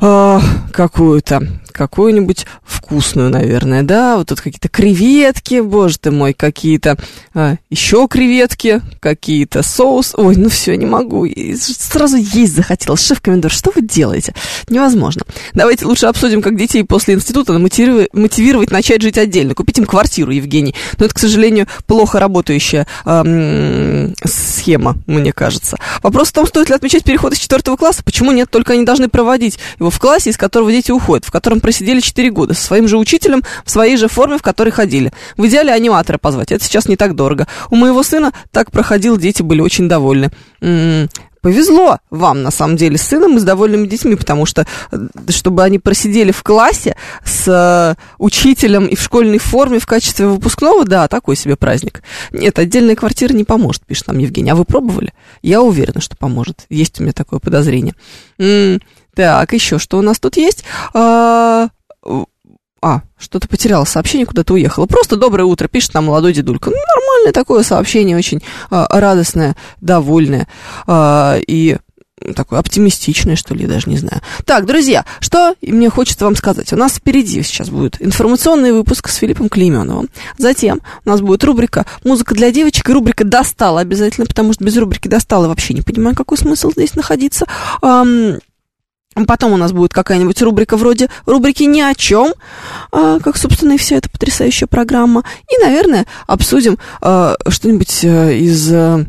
какую-то, какую-нибудь вкусную, наверное, да, вот тут какие-то креветки, боже ты мой, какие-то а, еще креветки, какие-то соус, ой, ну все, не могу, И сразу есть захотелось. Шеф-комендор, что вы делаете? Невозможно. Давайте лучше обсудим, как детей после института мотивировать, мотивировать начать жить отдельно, купить им квартиру, Евгений. Но это, к сожалению, плохо работающая эм, схема, мне кажется. Вопрос в том, стоит ли отмечать переход из четвертого класса, почему нет, только они должны проводить его в классе, из которого дети уходят, в котором просидели 4 года, со своим же учителем, в своей же форме, в которой ходили. В идеале аниматора позвать, это сейчас не так дорого. У моего сына так проходил, дети были очень довольны. М-м, Повезло вам, на самом деле, с сыном и с довольными детьми, потому что, э, чтобы они просидели в классе с э, учителем и в школьной форме в качестве выпускного, да, такой себе праздник. Нет, отдельная квартира не поможет, пишет нам Евгений. А вы пробовали? Я уверена, что поможет. Есть у меня такое подозрение. М-м, так, еще что у нас тут есть? А, а, что-то потеряла сообщение, куда-то уехала. Просто доброе утро, пишет нам молодой дедулька. Ну, нормальное такое сообщение, очень а, радостное, довольное. А, и такое оптимистичное, что ли, даже не знаю. Так, друзья, что мне хочется вам сказать? У нас впереди сейчас будет информационный выпуск с Филиппом Клейменовым. Затем у нас будет рубрика «Музыка для девочек» и рубрика «Достала» обязательно, потому что без рубрики «Достала» вообще не понимаю, какой смысл здесь находиться. Потом у нас будет какая-нибудь рубрика вроде рубрики «Ни о чем», а, как, собственно, и вся эта потрясающая программа. И, наверное, обсудим а, что-нибудь а, из а,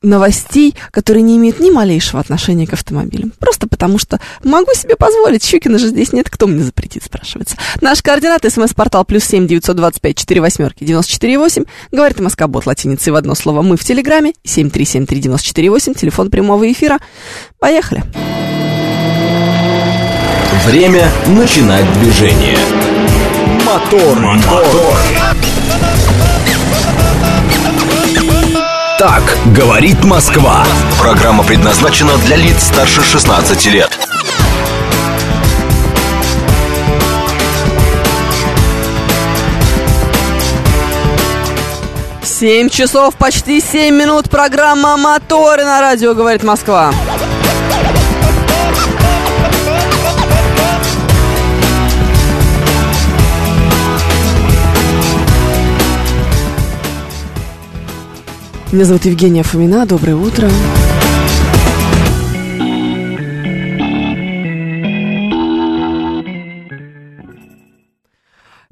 новостей, которые не имеют ни малейшего отношения к автомобилям. Просто потому что могу себе позволить. Щукина же здесь нет, кто мне запретит, спрашивается. Наш координат, смс-портал плюс семь девятьсот двадцать пять четыре восьмерки девяносто четыре восемь. Говорит МСК Бот латиницей в одно слово «Мы» в Телеграме. Семь три семь три девяносто четыре восемь. Телефон прямого эфира. Поехали. Время начинать движение. Мотор, мотор. Так говорит Москва. Программа предназначена для лиц старше 16 лет. 7 часов, почти 7 минут. Программа «Моторы» на радио, говорит Москва. Меня зовут Евгения Фомина. Доброе утро.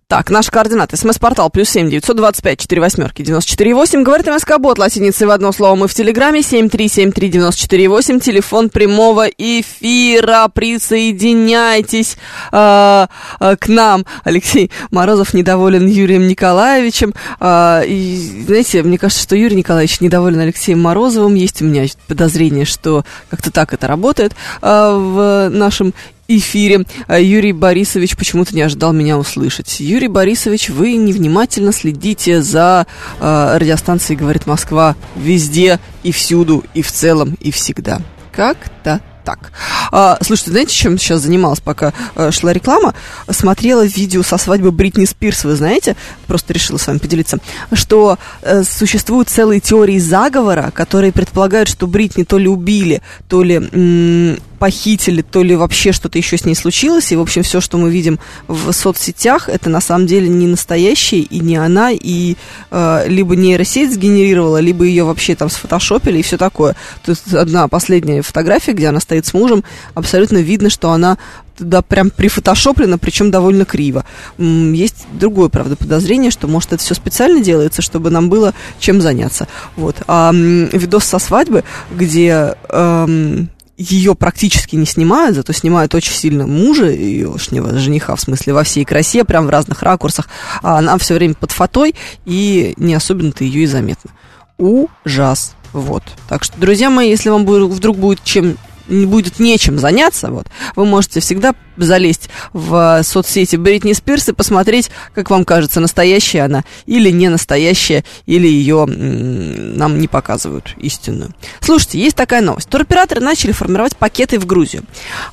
Так, наши координаты. СМС-портал плюс семь девятьсот двадцать пять четыре восьмерки девяносто четыре восемь. Говорит МСК Бот латиницей в одно слово. Мы в Телеграме семь три семь три девяносто четыре восемь. Телефон прямого эфира. Присоединяйтесь э, к нам. Алексей Морозов недоволен Юрием Николаевичем. Э, и, знаете, мне кажется, что Юрий Николаевич недоволен Алексеем Морозовым. Есть у меня подозрение, что как-то так это работает э, в нашем эфире. А Юрий Борисович почему-то не ожидал меня услышать. Юрий Борисович, вы невнимательно следите за э, радиостанцией «Говорит Москва» везде и всюду, и в целом, и всегда. Как-то так. А, слушайте, знаете, чем сейчас занималась, пока а, шла реклама? Смотрела видео со свадьбы Бритни Спирс, вы знаете? Просто решила с вами поделиться. Что а, существуют целые теории заговора, которые предполагают, что Бритни то ли убили, то ли похитили, то ли вообще что-то еще с ней случилось. И, в общем, все, что мы видим в соцсетях, это на самом деле не настоящее, и не она, и э, либо нейросеть сгенерировала, либо ее вообще там сфотошопили и все такое. Тут одна последняя фотография, где она стоит с мужем, абсолютно видно, что она да, прям прифотошоплено, причем довольно криво. Есть другое, правда, подозрение, что, может, это все специально делается, чтобы нам было чем заняться. Вот. А видос со свадьбы, где эм, ее практически не снимают, зато снимают очень сильно мужа, еешнего жениха, в смысле, во всей красе, прям в разных ракурсах, а она все время под фотой, и не особенно-то ее и заметно. Ужас. Вот. Так что, друзья мои, если вам вдруг будет чем будет нечем заняться, вот, вы можете всегда залезть в соцсети Бритни Спирс и посмотреть, как вам кажется, настоящая она или не настоящая, или ее нам не показывают истинную. Слушайте, есть такая новость. Туроператоры начали формировать пакеты в Грузию.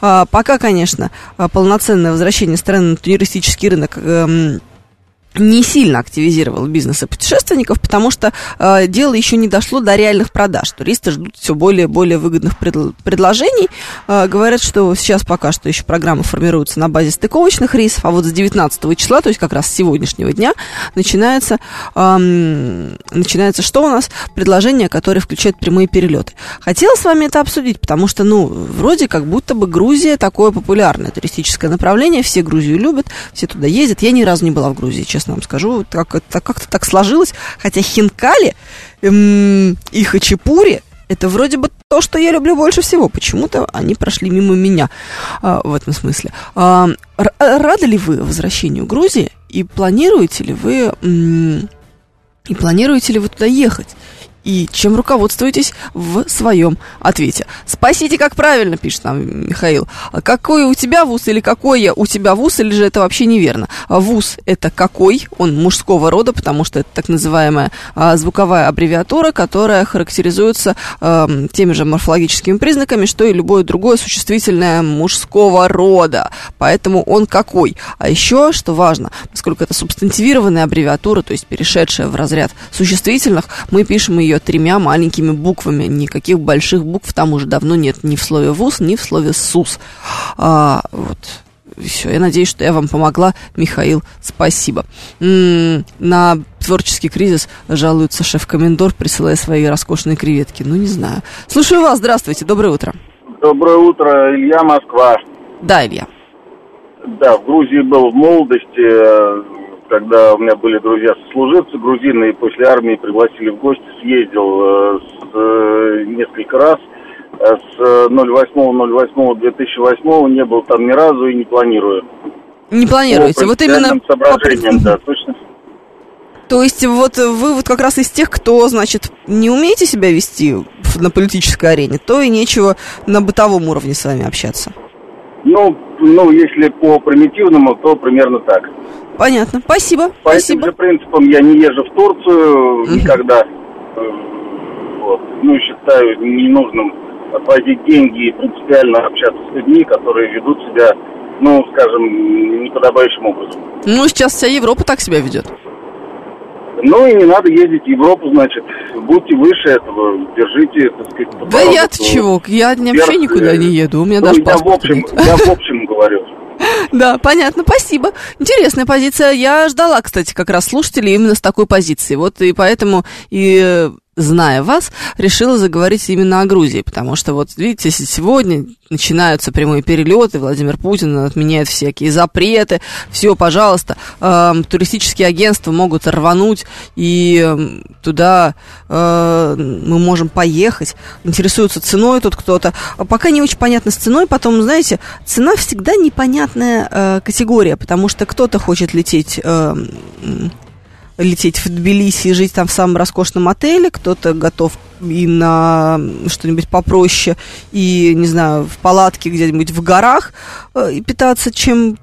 А, пока, конечно, полноценное возвращение страны на туристический рынок эм, не сильно активизировал бизнесы путешественников, потому что э, дело еще не дошло до реальных продаж. Туристы ждут все более и более выгодных пред, предложений. Э, говорят, что сейчас пока что еще программы формируются на базе стыковочных рейсов, а вот с 19 числа, то есть как раз с сегодняшнего дня, начинается, э, начинается что у нас? Предложение, которое включает прямые перелеты. Хотела с вами это обсудить, потому что, ну, вроде как будто бы Грузия такое популярное туристическое направление, все Грузию любят, все туда ездят. Я ни разу не была в Грузии, честно честно вам скажу. Как, это, как-то так сложилось. Хотя хинкали эм, и хачапури это вроде бы то, что я люблю больше всего. Почему-то они прошли мимо меня а, в этом смысле. А, рады ли вы возвращению Грузии? И планируете ли вы... И планируете ли вы туда ехать? И чем руководствуетесь в своем ответе. Спасите, как правильно, пишет нам Михаил. Какой у тебя вуз или какое у тебя вуз, или же это вообще неверно? Вуз это какой? Он мужского рода, потому что это так называемая а, звуковая аббревиатура, которая характеризуется а, теми же морфологическими признаками, что и любое другое существительное мужского рода. Поэтому он какой? А еще, что важно, поскольку это субстантивированная аббревиатура, то есть перешедшая в разряд существительных, мы пишем ее ее тремя маленькими буквами. Никаких больших букв там уже давно нет ни в слове ВУЗ, ни в слове СУС. А, вот. Все, я надеюсь, что я вам помогла, Михаил, спасибо. М-м, на творческий кризис жалуется шеф-комендор, присылая свои роскошные креветки. Ну, не знаю. Слушаю вас, здравствуйте, доброе утро. Доброе утро, Илья Москва. Да, Илья. Да, в Грузии был в молодости, когда у меня были друзья-сослуживцы грузины, и после армии пригласили в гости, съездил э, с, э, несколько раз. Э, с 08.08.2008 не был там ни разу и не планирую. Не планируете? Вот именно соображениям, да, точно. То есть вот вы вот как раз из тех, кто, значит, не умеете себя вести на политической арене, то и нечего на бытовом уровне с вами общаться. Ну, ну, если по примитивному, то примерно так. Понятно. Спасибо. По Спасибо. этим же принципам я не езжу в Турцию никогда. Э, вот. Ну, считаю ненужным отвозить деньги и принципиально общаться с людьми, которые ведут себя, ну, скажем, неподобающим образом. Ну, сейчас вся Европа так себя ведет. Ну и не надо ездить в Европу, значит. Будьте выше этого, держите, так сказать, Да я-то чего? Я вообще никуда не еду, у меня ну, даже я в общем, нет. Я в <laughs> общем говорю. Да, понятно, спасибо. Интересная позиция. Я ждала, кстати, как раз слушателей именно с такой позиции. Вот и поэтому и зная вас, решила заговорить именно о Грузии, потому что вот видите, сегодня начинаются прямые перелеты, Владимир Путин отменяет всякие запреты, все, пожалуйста, э, туристические агентства могут рвануть и э, туда э, мы можем поехать, интересуются ценой тут кто-то, А пока не очень понятно с ценой, потом, знаете, цена всегда непонятная э, категория, потому что кто-то хочет лететь э, лететь в Тбилиси и жить там в самом роскошном отеле, кто-то готов и на что-нибудь попроще, и, не знаю, в палатке где-нибудь в горах э, и питаться, чем,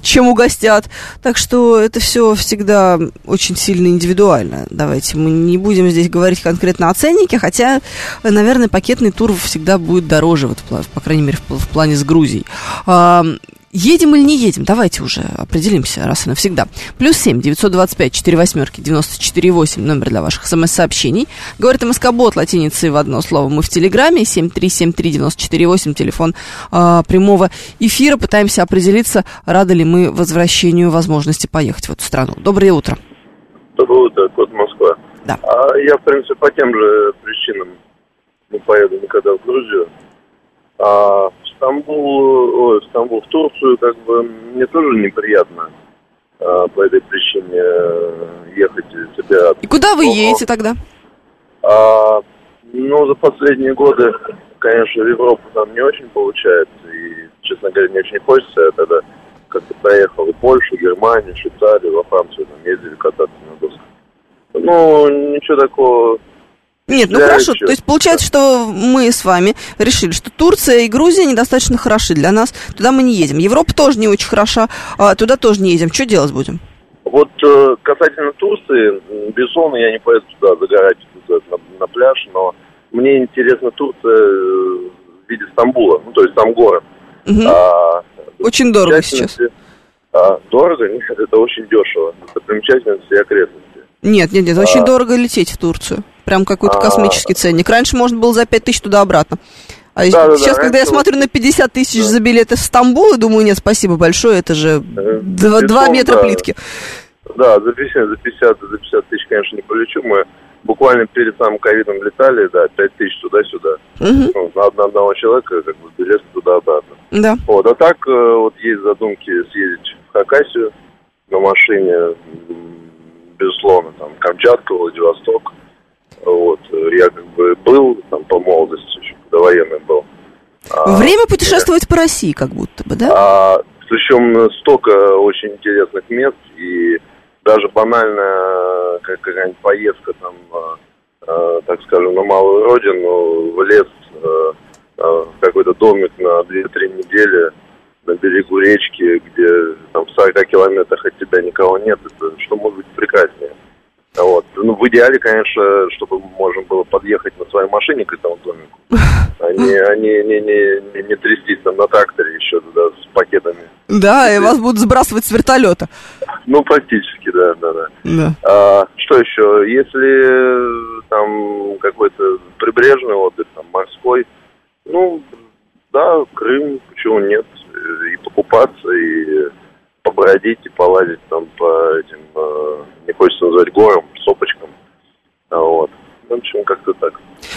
чем угостят. Так что это все всегда очень сильно индивидуально. Давайте мы не будем здесь говорить конкретно о ценнике, хотя, наверное, пакетный тур всегда будет дороже, вот, по крайней мере, в, в плане с Грузией. Едем или не едем? Давайте уже определимся раз и навсегда. Плюс семь, девятьсот двадцать пять, четыре восьмерки, девяносто четыре восемь, номер для ваших смс-сообщений. Говорит МСК-бот латиницей в одно слово. Мы в Телеграме, семь три семь три девяносто четыре восемь, телефон э, прямого эфира. Пытаемся определиться, рады ли мы возвращению возможности поехать в эту страну. Доброе утро. Доброе утро, код Москва. Да. А я, в принципе, по тем же причинам не поеду никогда в Грузию. А Стамбул, ой, Стамбул, в Турцию, как бы, мне тоже неприятно а, по этой причине э, ехать и собираться. И куда вы едете тогда? А, ну, за последние годы, <laughs> конечно, в Европу там не очень получается, и, честно говоря, не очень хочется. Я тогда как-то проехал в Польшу, Германию, Швейцарию, во Францию, там ездили кататься на досках. Ну, ничего такого нет, ну Да, хорошо. чё? То есть получается, что мы с вами решили, что Турция и Грузия недостаточно хороши для нас. Туда мы не едем. Европа тоже не очень хороша. а туда тоже не едем. Что делать будем? Вот э, касательно Турции, безусловно, я не поеду туда загорать туда, на, на пляж, но мне интересна Турция э, в виде Стамбула, ну, то есть там город. Мгм. А, Очень дорого достопримечательности- а, дорого? Нет, это очень дешево. Достопримечательности и окрестности. Нет, нет, нет. Очень А. дорого лететь в Турцию. Прям какой-то А. космический ценник. Раньше можно было за 5 тысяч туда-обратно. А Да, да, да, сейчас, когда я смотрю на 50 тысяч за билеты в Стамбул, и думаю, нет, спасибо большое, это же 2, безусловно, метра да. плитки. Да, за 50, за 50, за 50 тысяч, конечно, не полечу. Мы буквально перед самым ковидом летали, да, 5 тысяч туда-сюда. Мгм. Ну, на, одно- одного человека, как бы, билет туда-обратно. Да. Вот, а так, э, вот есть задумки съездить в Хакасию на машине, безусловно, там, Камчатка, Владивосток. Вот, э, я как бы был там по молодости, еще когда военный был. А, Время путешествовать по России, как будто бы, да? а, причем столько очень интересных мест, и даже банальная как какая-нибудь поездка там, а, а, так скажем, на малую родину, в лес, а, а, в какой-то домик на 2-3 недели на берегу речки, где там в 40 километрах от тебя никого нет, это что может быть прекраснее. А Вот. Ну, в идеале, конечно, чтобы можно было подъехать на своей машине к этому домику, <laughs> а не, а не, не, не, не, не трястись там на тракторе еще туда с пакетами. Да, и вас будут сбрасывать с вертолета. Ну, практически, да, да, да. Да. А, что еще? Если там какой-то прибрежный отдых, там морской, ну, да, Крым, почему нет, и покупаться, и побродить, и полазить там по этим, э, не хочется называть горам, сопочкам, вот. В общем, как-то так.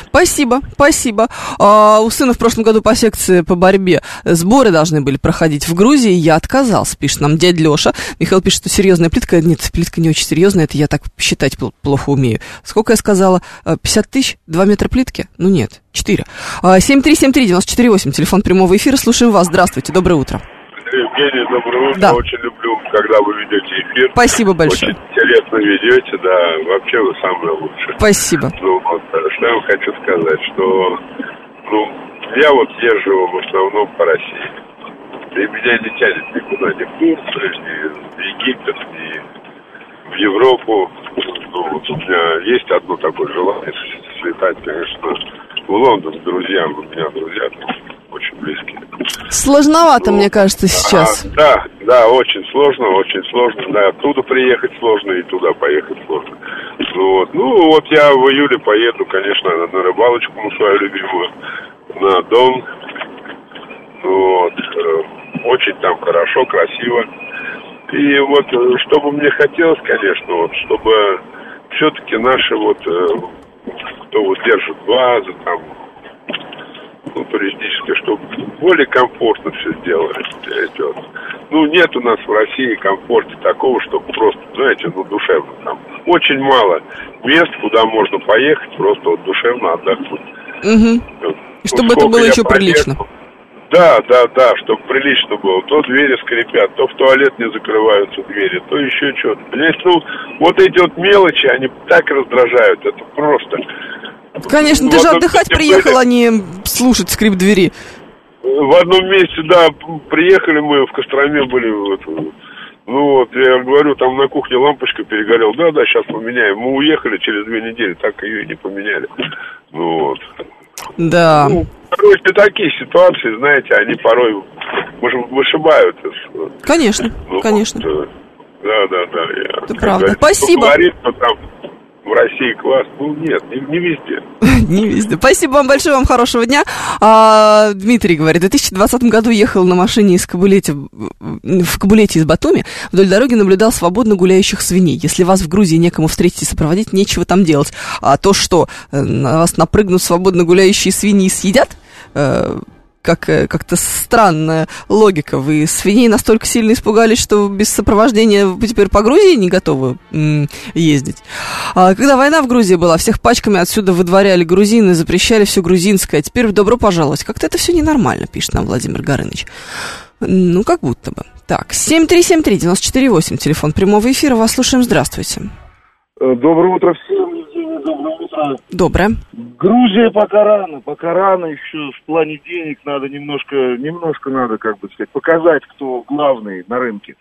Спасибо, спасибо. А, у сына в прошлом году по секции по борьбе сборы должны были проходить в Грузии. Я отказался, пишет нам дядя Леша. Михаил пишет, что серьезная плитка. Нет, плитка не очень серьезная, это я так считать пл- плохо умею. Сколько я сказала? А, 50 тысяч? 2 метра плитки? Ну нет, 4. 7373948, телефон прямого эфира. Слушаем вас. Здравствуйте, доброе утро. Евгений, доброе утро. Да. Очень люблю, когда вы ведете эфир. Спасибо большое. Очень интересно ведете, да. Вообще вы самые лучшие. Спасибо. Ну, вот, что я вам хочу сказать, что, ну, я вот езжу в основном по России. И меня не тянет никуда, ни в Турцию, ни в Египет, ни в Европу. Ну, вот у меня есть одно такое желание слетать, конечно, в Лондон друзьям. У меня друзья очень близкие. Сложновато, мне кажется, сейчас. А, да, да, очень сложно, очень сложно. Да, оттуда приехать сложно и туда поехать сложно. Ну вот, ну вот я в июле поеду, конечно, на, рыбалочку на свою любимую, на Дон. Ну Вот, э, очень там хорошо, красиво. И вот, э, что бы мне хотелось, конечно, вот, чтобы все-таки наши вот э, то вот держат базы там, ну, туристические, чтобы более комфортно все сделали. идет. Ну, нет у нас в России комфорта такого, чтобы просто, знаете, ну, душевно там. Очень мало мест, куда можно поехать, просто вот душевно отдохнуть. Угу. Вот. Чтобы Ну, это сколько было еще поехал. прилично. Да, да, да, чтобы прилично было. То двери скрипят, то в туалет не закрываются двери, то еще что-то. Понимаете, ну, вот эти вот мелочи, они так раздражают, это просто. Конечно, Ну, ты же отдыхать приехал, были. а не слушать скрип двери. В одном месте, да, приехали мы, в Костроме были, вот, ну вот, я говорю, там на кухне лампочка перегорела, да, да, сейчас поменяем. Мы уехали через две недели, так ее и не поменяли. Ну вот. Да. Ну, короче, такие ситуации, знаете, они порой выш- вышибают. из- Конечно, ну, конечно. вот, э, да, да, да. я, Это правда. Спасибо. кто Говорит, что там в России класс. Ну, нет, не, не везде. <laughs> Не везде. Спасибо вам большое, вам хорошего дня. А, Дмитрий говорит, в 2020 году ехал на машине из Кабулете, в Кабулете из Батуми, вдоль дороги наблюдал свободно гуляющих свиней. Если вас в Грузии некому встретить и сопроводить, нечего там делать. А то, что э, на вас напрыгнут свободно гуляющие свиньи и съедят, э, как, э, как-то странная логика. Вы свиней настолько сильно испугались, что без сопровождения вы теперь по Грузии не готовы ездить. А, когда война в Грузии была, всех пачками отсюда выдворяли грузины, запрещали все грузинское. Теперь добро пожаловать. Как-то это все ненормально, пишет нам Владимир Горыныч. Ну, как будто бы. Так, 7373948, телефон прямого эфира. Вас слушаем. Здравствуйте. Э, Доброе утро всем, Евгений, доброе утро. Доброе. Грузия пока рано, пока рано еще в плане денег надо немножко, немножко надо, как бы сказать, показать, кто главный на рынке.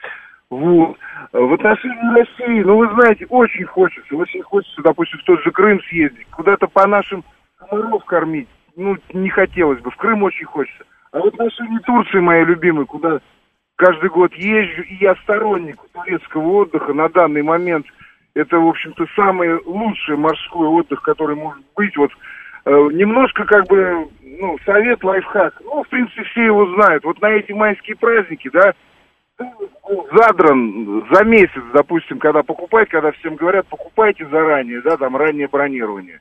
Вот. В отношении России, ну вы знаете, очень хочется, очень хочется, допустим, в тот же Крым съездить, куда-то по нашим комаров кормить, ну не хотелось бы, в Крым очень хочется. А в отношении Турции, моей любимой, куда каждый год езжу, и я сторонник турецкого отдыха на данный момент. Это, в общем-то, самый лучший морской отдых, который может быть. Вот э, немножко, как бы, ну, совет, лайфхак. Ну, в принципе, все его знают. Вот на эти майские праздники, да, задран за месяц, допустим, когда покупать, когда всем говорят, покупайте заранее, да, там, раннее бронирование.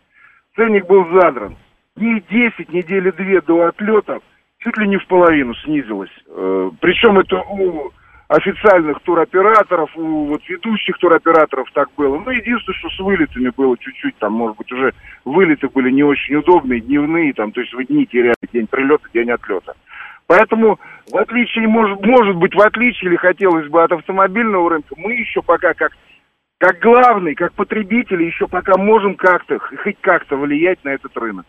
Ценник был задран. Дней 10, недели две до отлета чуть ли не в половину снизилось. Э, причем это у официальных туроператоров, у вот ведущих туроператоров так было. Ну, единственное, что с вылетами было чуть-чуть, там, может быть, уже вылеты были не очень удобные, дневные, там, то есть вы дни теряли, день прилета, день отлета. Поэтому, в отличие, может, может быть, в отличие, или хотелось бы от автомобильного рынка, мы еще пока как, как главный, как потребители, еще пока можем как-то, хоть как-то влиять на этот рынок.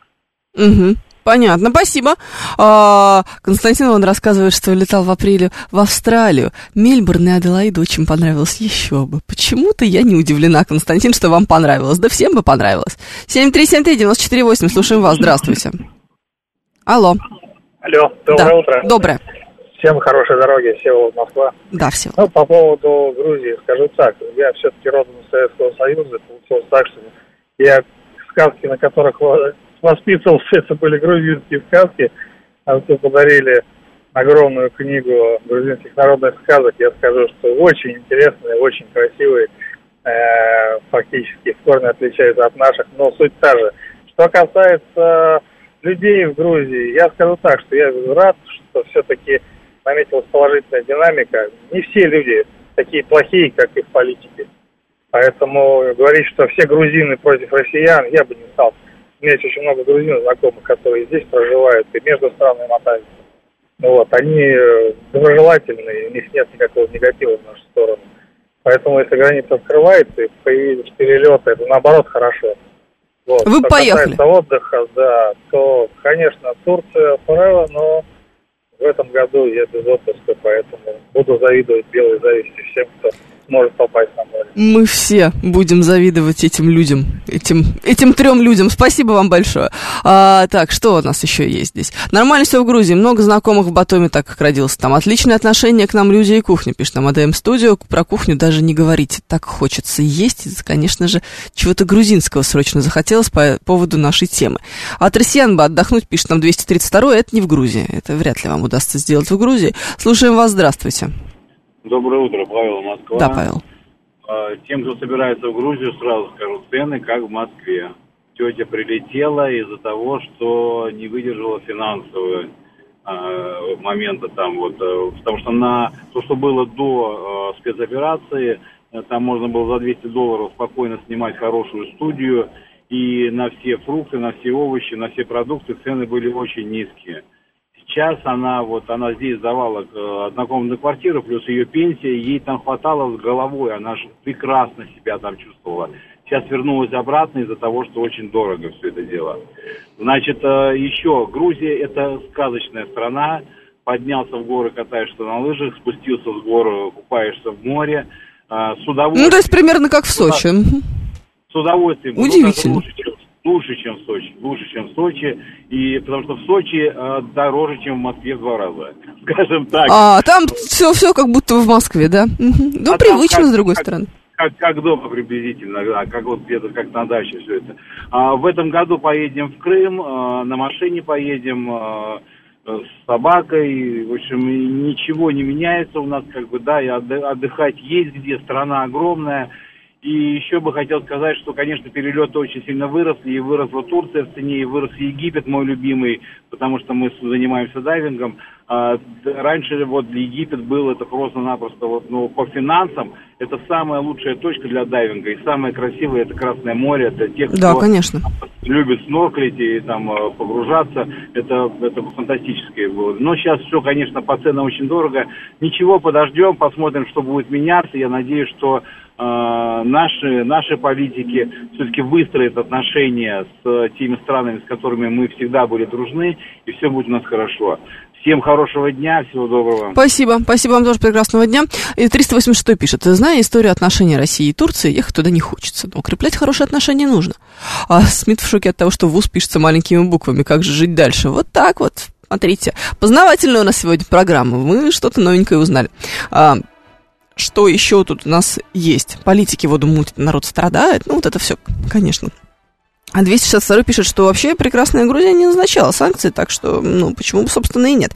Угу. Понятно, спасибо. А, Константин он рассказывает, что летал в апреле в Австралию. Мельбурн и Аделаида очень понравилось. Еще бы. Почему-то я не удивлена, Константин, что вам понравилось. Да всем бы понравилось. 7373948, слушаем вас. Здравствуйте. Алло. Алло, доброе Да, утро. Доброе. Всем хорошей дороги, Всеволод, Москва. Да, все. Ну, по поводу Грузии скажу так. Я все-таки родом из Советского Союза. Получилось так, что я сказки, на которых воспитывался, это были грузинские сказки. А тут подарили огромную книгу грузинских народных сказок. Я скажу, что очень интересные, очень красивые. э, фактически в корне отличаются от наших, но суть та же. Что касается людей в Грузии, я скажу так, что я рад, что все-таки наметилась положительная динамика. Не все люди такие плохие, как их политики. Поэтому говорить, что все грузины против россиян, я бы не стал. У меня есть очень много грузин знакомых, которые здесь проживают и между странами мотаются. Ну вот, они э, доброжелательные, у них нет никакого негатива в нашу сторону. Поэтому, если граница открывается и появились перелеты, это наоборот хорошо. Вот. Вы Что поехали. касается отдыха, да, то, конечно, Турция forever, но в этом году я без отпуска, поэтому буду завидовать белой зависти всем, кто сможет попасть на море. Мы все будем завидовать этим людям, этим, этим трем людям. Спасибо вам большое. А, так, что у нас еще есть здесь? Нормально все в Грузии. Много знакомых в Батоме, так как родился там. Отличное отношение к нам люди и кухня, пишет нам АДМ Студио. Про кухню даже не говорите. Так хочется есть. Конечно же, чего-то грузинского срочно захотелось по поводу нашей темы. От россиян бы отдохнуть, пишет нам 232 это не в Грузии. Это вряд ли вам удастся сделать в Грузии. Слушаем вас, здравствуйте. Доброе утро, Павел, Москва. Да, Павел. А, Тем, кто собирается в Грузию, сразу скажу, цены как в Москве. тетя прилетела из-за того, что не выдержала финансового э, момента там вот, э, потому что на то, что было до э, спецоперации, э, там можно было за 200 долларов спокойно снимать хорошую студию, и на все фрукты, на все овощи, на все продукты цены были очень низкие. Сейчас она вот, она здесь сдавала э, однокомнатную квартиру, плюс ее пенсия, ей там хватало с головой, она же прекрасно себя там чувствовала. Сейчас вернулась обратно из-за того, что очень дорого все это дело. Значит, э, еще, Грузия это сказочная страна, поднялся в горы, катаешься на лыжах, спустился с гор, купаешься в море, э, с удовольствием. Ну, то есть примерно как в Сочи. С удовольствием. Удивительно. Лучше, лучше, чем в Сочи. Лучше, чем в Сочи. И потому что в Сочи э, дороже, чем в Москве в два раза. <laughs> Скажем так. А, там все, все как будто в Москве, да? Мгм. Ну, А привычно, как- с другой как- стороны. Как, как дома приблизительно, да, как вот где-то как на даче все это. А, в этом году поедем в Крым, э, на машине поедем э, с собакой. В общем, ничего не меняется у нас, как бы, да, и отды- отдыхать есть где, страна огромная. И еще бы хотел сказать, что, конечно, перелеты очень сильно выросли, и выросла Турция в цене, и вырос Египет, мой любимый, потому что мы занимаемся дайвингом. А, раньше вот Египет был, это просто-напросто, вот, ну, по финансам, это самая лучшая точка для дайвинга, и самое красивое это Красное море, это те, кто Да, конечно. любит снорклить и там э, погружаться, это, это фантастическое было. Но сейчас все, конечно, по ценам очень дорого. Ничего, подождем, посмотрим, что будет меняться. Я надеюсь, что наши, наши политики все-таки выстроят отношения с теми странами, с которыми мы всегда были дружны, и все будет у нас хорошо. Всем хорошего дня, всего доброго. Спасибо. Спасибо вам тоже прекрасного дня. И 386 пишет. Зная историю отношений России и Турции, ехать туда не хочется. Но укреплять хорошие отношения нужно. А Смит в шоке от того, что ВУЗ пишется маленькими буквами. Как же жить дальше? Вот так вот. Смотрите. Познавательная у нас сегодня программа. Мы что-то новенькое узнали. Что еще тут у нас есть? Политики воду мутят, народ страдает. Ну, вот это все, конечно. А 262 пишет, что вообще прекрасная Грузия не назначала санкции, так что, ну, почему бы, собственно, и нет.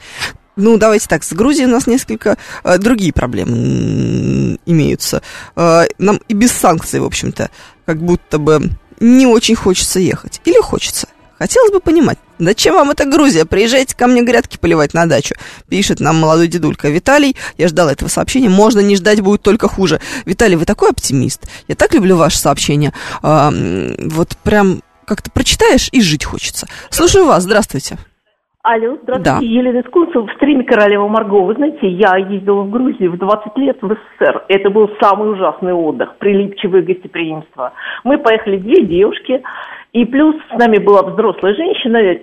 Ну, давайте так, с Грузией у нас несколько э, другие проблемы имеются. Э, нам и без санкций, в общем-то, как будто бы не очень хочется ехать. Или хочется. Хотелось бы понимать, зачем вам эта Грузия? Приезжайте ко мне грядки поливать на дачу. Пишет нам молодой дедулька Виталий. Я ждал этого сообщения. Можно не ждать, будет только хуже. Виталий, вы такой оптимист. Я так люблю ваши сообщения. А, вот прям как-то прочитаешь и жить хочется. Слушаю вас. Здравствуйте. Алло, здравствуйте, Да. Елена Искунцева, в стриме «Королева Марго». Вы знаете, я ездила в Грузию в 20 лет в СССР. Это был самый ужасный отдых, прилипчивое гостеприимство. Мы поехали две девушки, и плюс с нами была взрослая женщина, э,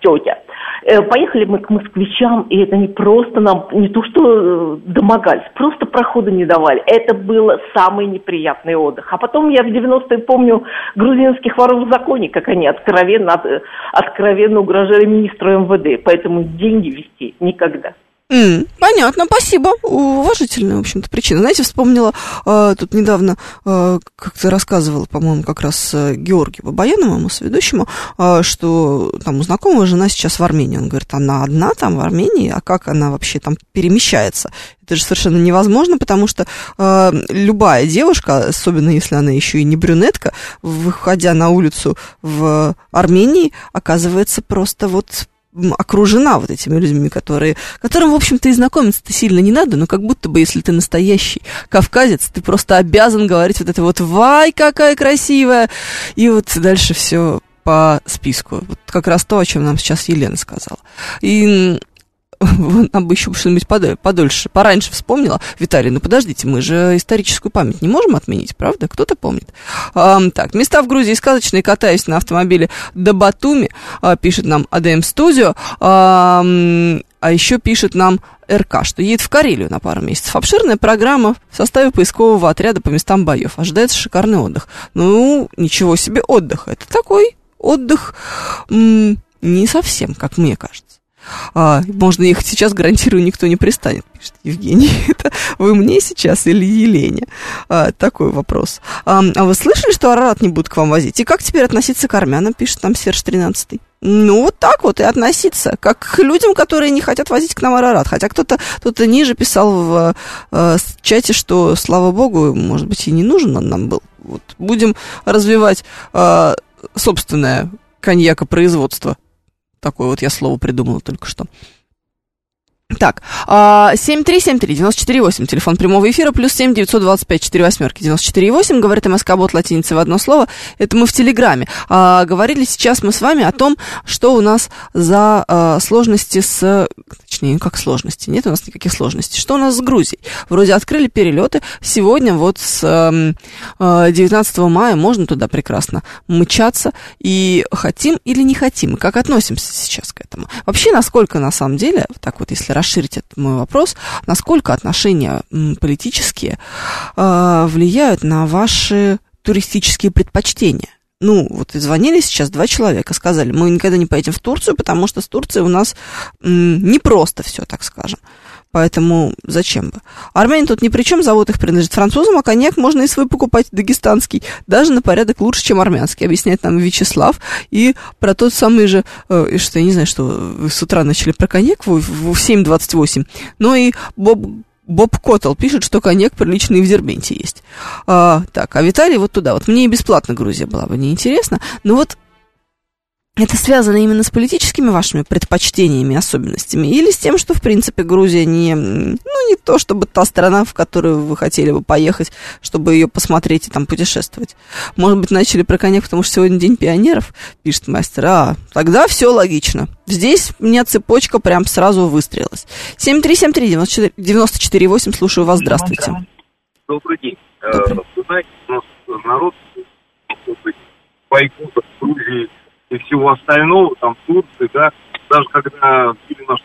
тетя. Э, Поехали мы к москвичам, и это не просто нам, не то что э, домогались, просто прохода не давали. Это был самый неприятный отдых. А потом я в 90-е помню грузинских воров в законе, как они откровенно, от- откровенно угрожали министру МВД. Поэтому деньги вести никогда. М, понятно, спасибо. Уважительная, в общем-то, причина. Знаете, вспомнила, э, тут недавно э, как-то рассказывала, по-моему, как раз э, Георгию Бабаяну, моему соведущему, э, что там у знакомого жена сейчас в Армении. Он говорит, она одна там в Армении, а как она вообще там перемещается? Это же совершенно невозможно, потому что э, любая девушка, особенно если она еще и не брюнетка, выходя на улицу в Армении, оказывается просто вот окружена вот этими людьми, которые, которым, в общем-то, и знакомиться-то сильно не надо, но как будто бы, если ты настоящий кавказец, ты просто обязан говорить вот это вот «Вай, какая красивая!» И вот дальше все по списку. Вот как раз то, о чем нам сейчас Елена сказала. И <laughs> нам бы еще что-нибудь подо- подольше, пораньше вспомнила. Виталий, ну подождите, мы же историческую память не можем отменить, правда? Кто-то помнит. Ам, так, места в Грузии сказочные, катаюсь на автомобиле до Батуми, а, пишет нам АДМ Студио. Ам, а еще пишет нам РК, что едет в Карелию на пару месяцев. Обширная программа в составе поискового отряда по местам боев. Ожидается шикарный отдых. Ну, ничего себе отдых. Это такой отдых м, не совсем, как мне кажется. А, можно ехать сейчас, гарантирую, никто не пристанет, пишет Евгений. <laughs> Это вы мне сейчас или Елене? А, такой вопрос. А, а вы слышали, что Арарат не будут к вам возить? И как теперь относиться к армянам, пишет там Серж 13 ну, вот так вот и относиться, как к людям, которые не хотят возить к нам Арарат. Хотя кто-то тут ниже писал в э, с- чате, что, слава богу, может быть, и не нужен он нам был. Вот. Будем развивать э, собственное коньякопроизводство. Такое вот я слово придумала только что. Так, а, 7373-94-8, телефон прямого эфира, плюс 7 925 4 восьмерки 94-8, говорит МСК Бот латиницей в одно слово, это мы в Телеграме. А, говорили сейчас мы с вами о том, что у нас за а, сложности с... Точнее, как сложности, нет у нас никаких сложностей. Что у нас с Грузией? Вроде открыли перелеты, сегодня вот с а, 19 мая можно туда прекрасно мчаться, и хотим или не хотим, как относимся сейчас к этому. Вообще, насколько на самом деле, так вот если расширить этот мой вопрос, насколько отношения политические э, влияют на ваши туристические предпочтения? Ну, вот звонили сейчас два человека, сказали, мы никогда не поедем в Турцию, потому что с Турцией у нас не просто все, так скажем. Поэтому зачем бы? Армяне тут ни при чем, завод их принадлежит французам, а коньяк можно и свой покупать, дагестанский, даже на порядок лучше, чем армянский, объясняет нам Вячеслав. И про тот самый же, э, что я не знаю, что вы с утра начали про коньяк в, в 7.28, но и Боб Боб Коттл пишет, что коньяк приличный в Дербенте есть. А, так, а Виталий вот туда. Вот мне и бесплатно Грузия была бы неинтересна. Но вот это связано именно с политическими вашими предпочтениями, особенностями, или с тем, что, в принципе, Грузия не, ну, не то, чтобы та страна, в которую вы хотели бы поехать, чтобы ее посмотреть и там путешествовать. Может быть, начали про коньяк, потому что сегодня День пионеров, пишет мастер. А, тогда все логично. Здесь у меня цепочка прям сразу выстрелилась. 7373948, слушаю вас, здравствуйте. Добрый день. Добрый. Вы знаете, у нас народ бойкота в Грузии и всего остального, там, Турции, да, даже когда били наш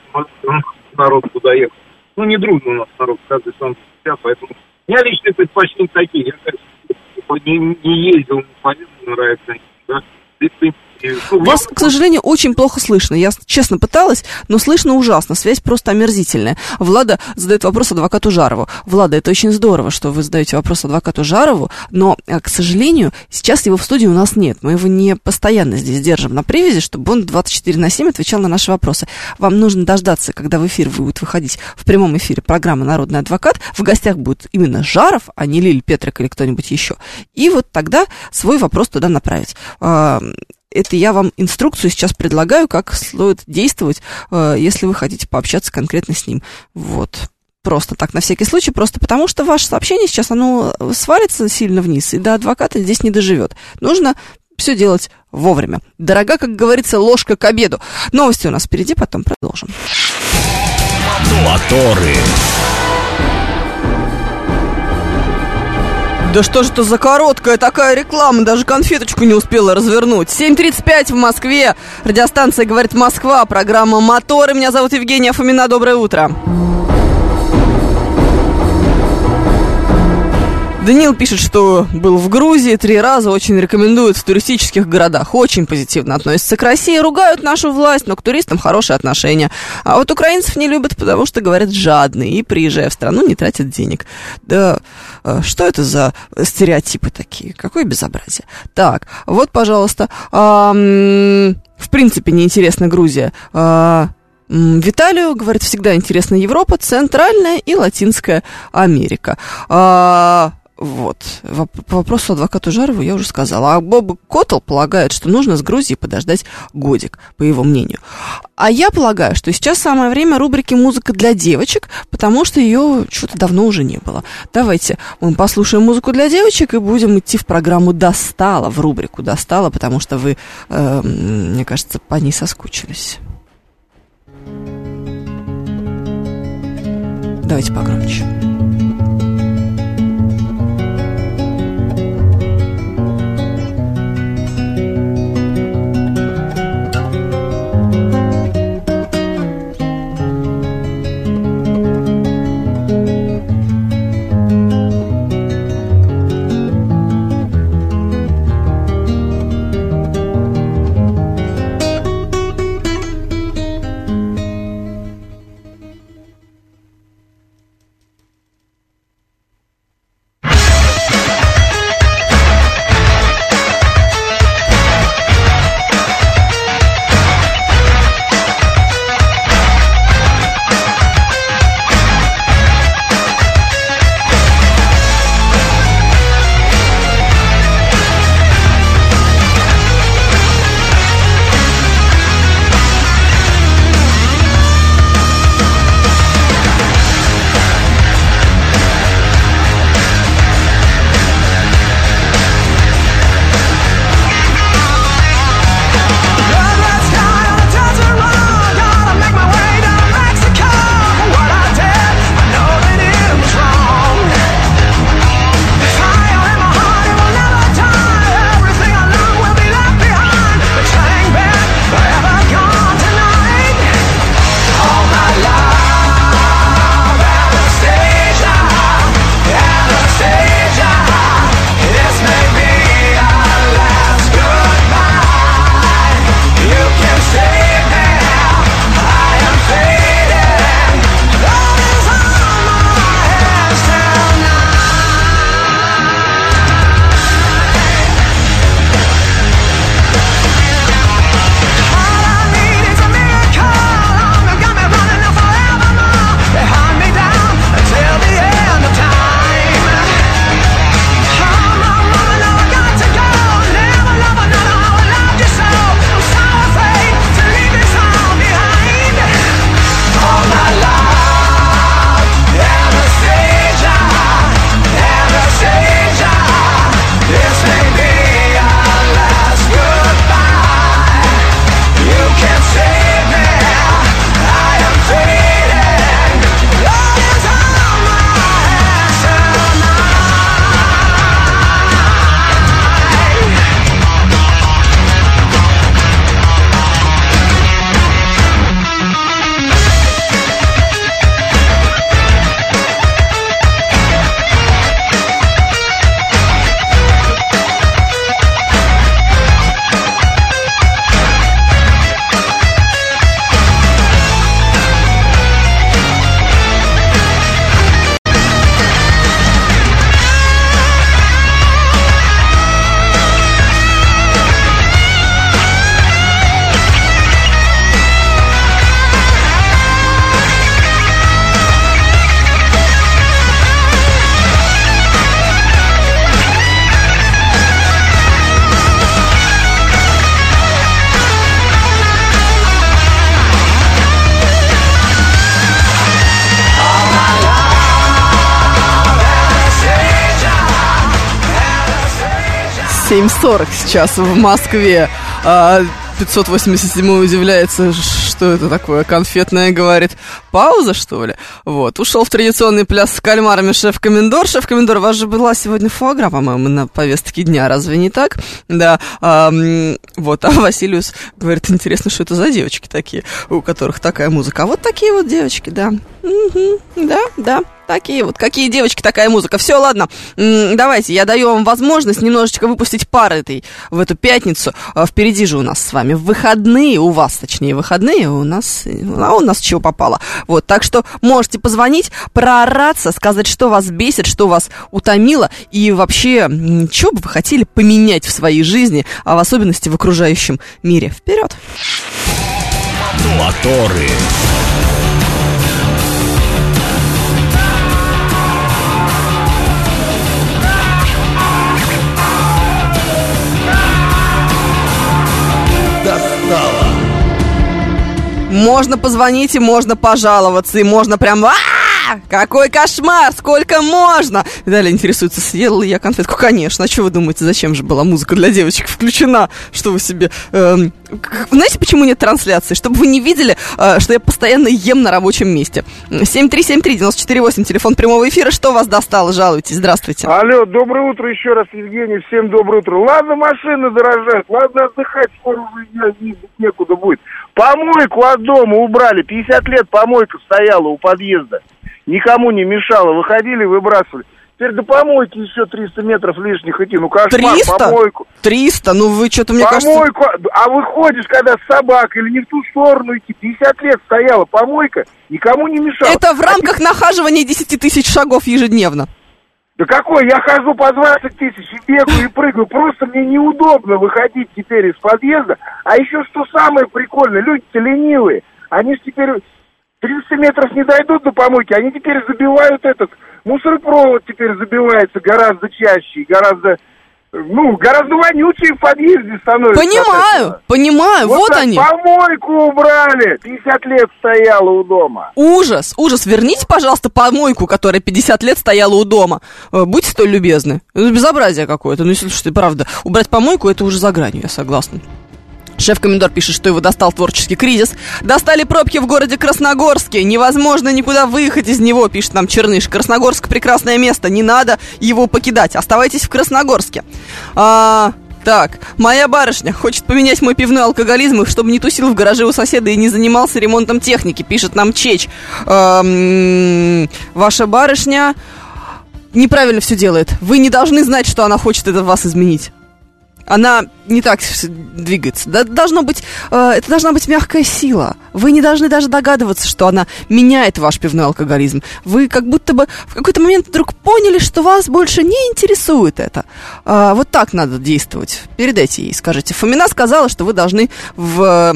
народ куда ехал. Ну, не дружно у нас народ, каждый сам себя, поэтому у меня личные предпочтения такие. Я, конечно, не, не ездил, не полезно, нравится, да, и, в принципе, вас, к сожалению, очень плохо слышно. Я честно пыталась, но слышно ужасно. Связь просто омерзительная. Влада задает вопрос адвокату Жарову. Влада, это очень здорово, что вы задаете вопрос адвокату Жарову, но, э, к сожалению, сейчас его в студии у нас нет. Мы его не постоянно здесь держим на привязи, чтобы он 24 на 7 отвечал на наши вопросы. Вам нужно дождаться, когда в эфир будет выходить в прямом эфире программа «Народный адвокат». В гостях будет именно Жаров, а не Лиль Петрик или кто-нибудь еще. И вот тогда свой вопрос туда направить это я вам инструкцию сейчас предлагаю, как стоит действовать, э, если вы хотите пообщаться конкретно с ним. Вот. Просто так, на всякий случай, просто потому что ваше сообщение сейчас, оно свалится сильно вниз, и до адвоката здесь не доживет. Нужно все делать вовремя. Дорога, как говорится, ложка к обеду. Новости у нас впереди, потом продолжим. Моторы. Да что же это за короткая такая реклама, даже конфеточку не успела развернуть. 7.35 в Москве, радиостанция «Говорит Москва», программа «Моторы». Меня зовут Евгения Фомина, доброе утро. Даниил пишет, что был в Грузии три раза, очень рекомендует в туристических городах, очень позитивно относятся к России, ругают нашу власть, но к туристам хорошие отношения. А вот украинцев не любят, потому что, говорят, жадные, и, приезжая в страну, не тратят денег. Да, э, что это за стереотипы такие? Какое безобразие. Так, вот, пожалуйста, в принципе, неинтересна Грузия. А, Виталию, говорит, всегда интересна Европа, Центральная и Латинская Америка. А, вот. По вопросу адвокату Жарову я уже сказала. А Боб Коттл полагает, что нужно с Грузией подождать годик, по его мнению. А я полагаю, что сейчас самое время рубрики «Музыка для девочек», потому что ее что-то давно уже не было. Давайте мы послушаем музыку для девочек и будем идти в программу «Достала», в рубрику «Достала», потому что вы, э, мне кажется, по ней соскучились. Давайте погромче. 7.40 сейчас в Москве. А, 587 удивляется, что это такое, конфетное, говорит, пауза, что ли? Вот, ушел в традиционный пляс с кальмарами шеф-комендор. Шеф-комендор, у вас же была сегодня фуагра, по-моему, на повестке дня, разве не так? Да, а, вот, а Василиус говорит, интересно, что это за девочки такие, у которых такая музыка. А вот такие вот девочки, да. Угу, да, да. Такие вот, какие девочки, такая музыка. Все, ладно, давайте, я даю вам возможность немножечко выпустить пар этой в эту пятницу. А, впереди же у нас с вами выходные, у вас, точнее, выходные, у нас, а у нас чего попало. Вот, так что можете позвонить, проораться, сказать, что вас бесит, что вас утомило, и вообще, что бы вы хотели поменять в своей жизни, а в особенности в окружающем мире. Вперед! Моторы. Можно позвонить и можно пожаловаться, и можно прям... А-а-а! Какой кошмар! Сколько можно? Далее интересуется, съел ли я конфетку? Конечно. А что вы думаете, зачем же была музыка для девочек включена? Что вы себе... Эм, знаете, почему нет трансляции? Чтобы вы не видели, э, что я постоянно ем на рабочем месте. 7373948, телефон прямого эфира. Что вас достало? Жалуйтесь. Здравствуйте. Алло, доброе утро еще раз, Евгений. Всем доброе утро. Ладно, машины дорожают, ладно, отдыхать скоро уже некуда будет. Помойку от дома убрали. 50 лет помойка стояла у подъезда. Никому не мешала. Выходили, выбрасывали. Теперь до помойки еще 300 метров лишних идти. Ну, кошмар, 300? помойку. 300? Ну, вы что-то, мне помойку, кажется... а выходишь, когда с собакой или не в ту сторону идти. 50 лет стояла помойка, никому не мешала. Это в рамках нахаживания 10 тысяч шагов ежедневно. Да какой? Я хожу по 20 тысяч и бегаю и прыгаю. Просто мне неудобно выходить теперь из подъезда. А еще что самое прикольное, люди-то ленивые. Они же теперь 30 метров не дойдут до помойки, они теперь забивают этот мусоропровод теперь забивается гораздо чаще, гораздо ну, гораздо вонючее в подъезде становится. Понимаю, понимаю, вот, вот они. помойку убрали, 50 лет стояла у дома. Ужас, ужас. Верните, пожалуйста, помойку, которая 50 лет стояла у дома. Э, Будьте столь любезны. Это безобразие какое-то. Ну, если что, правда, убрать помойку, это уже за гранью, я согласна. Шеф-комендор пишет, что его достал творческий кризис. Достали пробки в городе Красногорске. Невозможно никуда выехать из него, пишет нам Черныш. Красногорск прекрасное место. Не надо его покидать. Оставайтесь в Красногорске. А, так, моя барышня хочет поменять мой пивной алкоголизм, чтобы не тусил в гараже у соседа и не занимался ремонтом техники, пишет нам Чеч. М-м, ваша барышня неправильно все делает. Вы не должны знать, что она хочет это вас изменить она не так двигается. Должно быть, э, это должна быть мягкая сила. Вы не должны даже догадываться, что она меняет ваш пивной алкоголизм. Вы как будто бы в какой-то момент вдруг поняли, что вас больше не интересует это. Э, вот так надо действовать. Передайте ей, скажите. Фомина сказала, что вы должны в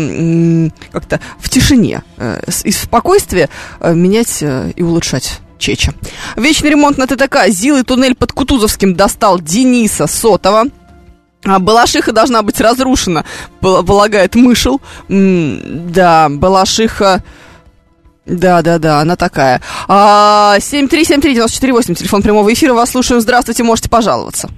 как-то в тишине э, и в спокойствии э, менять и улучшать Чеча. Вечный ремонт на ТТК. Зилы туннель под Кутузовским достал Дениса Сотова. А Балашиха должна быть разрушена, полагает Мышел. Да, Балашиха... Да, да, да, она такая. А, 7373948, телефон прямого эфира, вас слушаем. Здравствуйте, можете пожаловаться.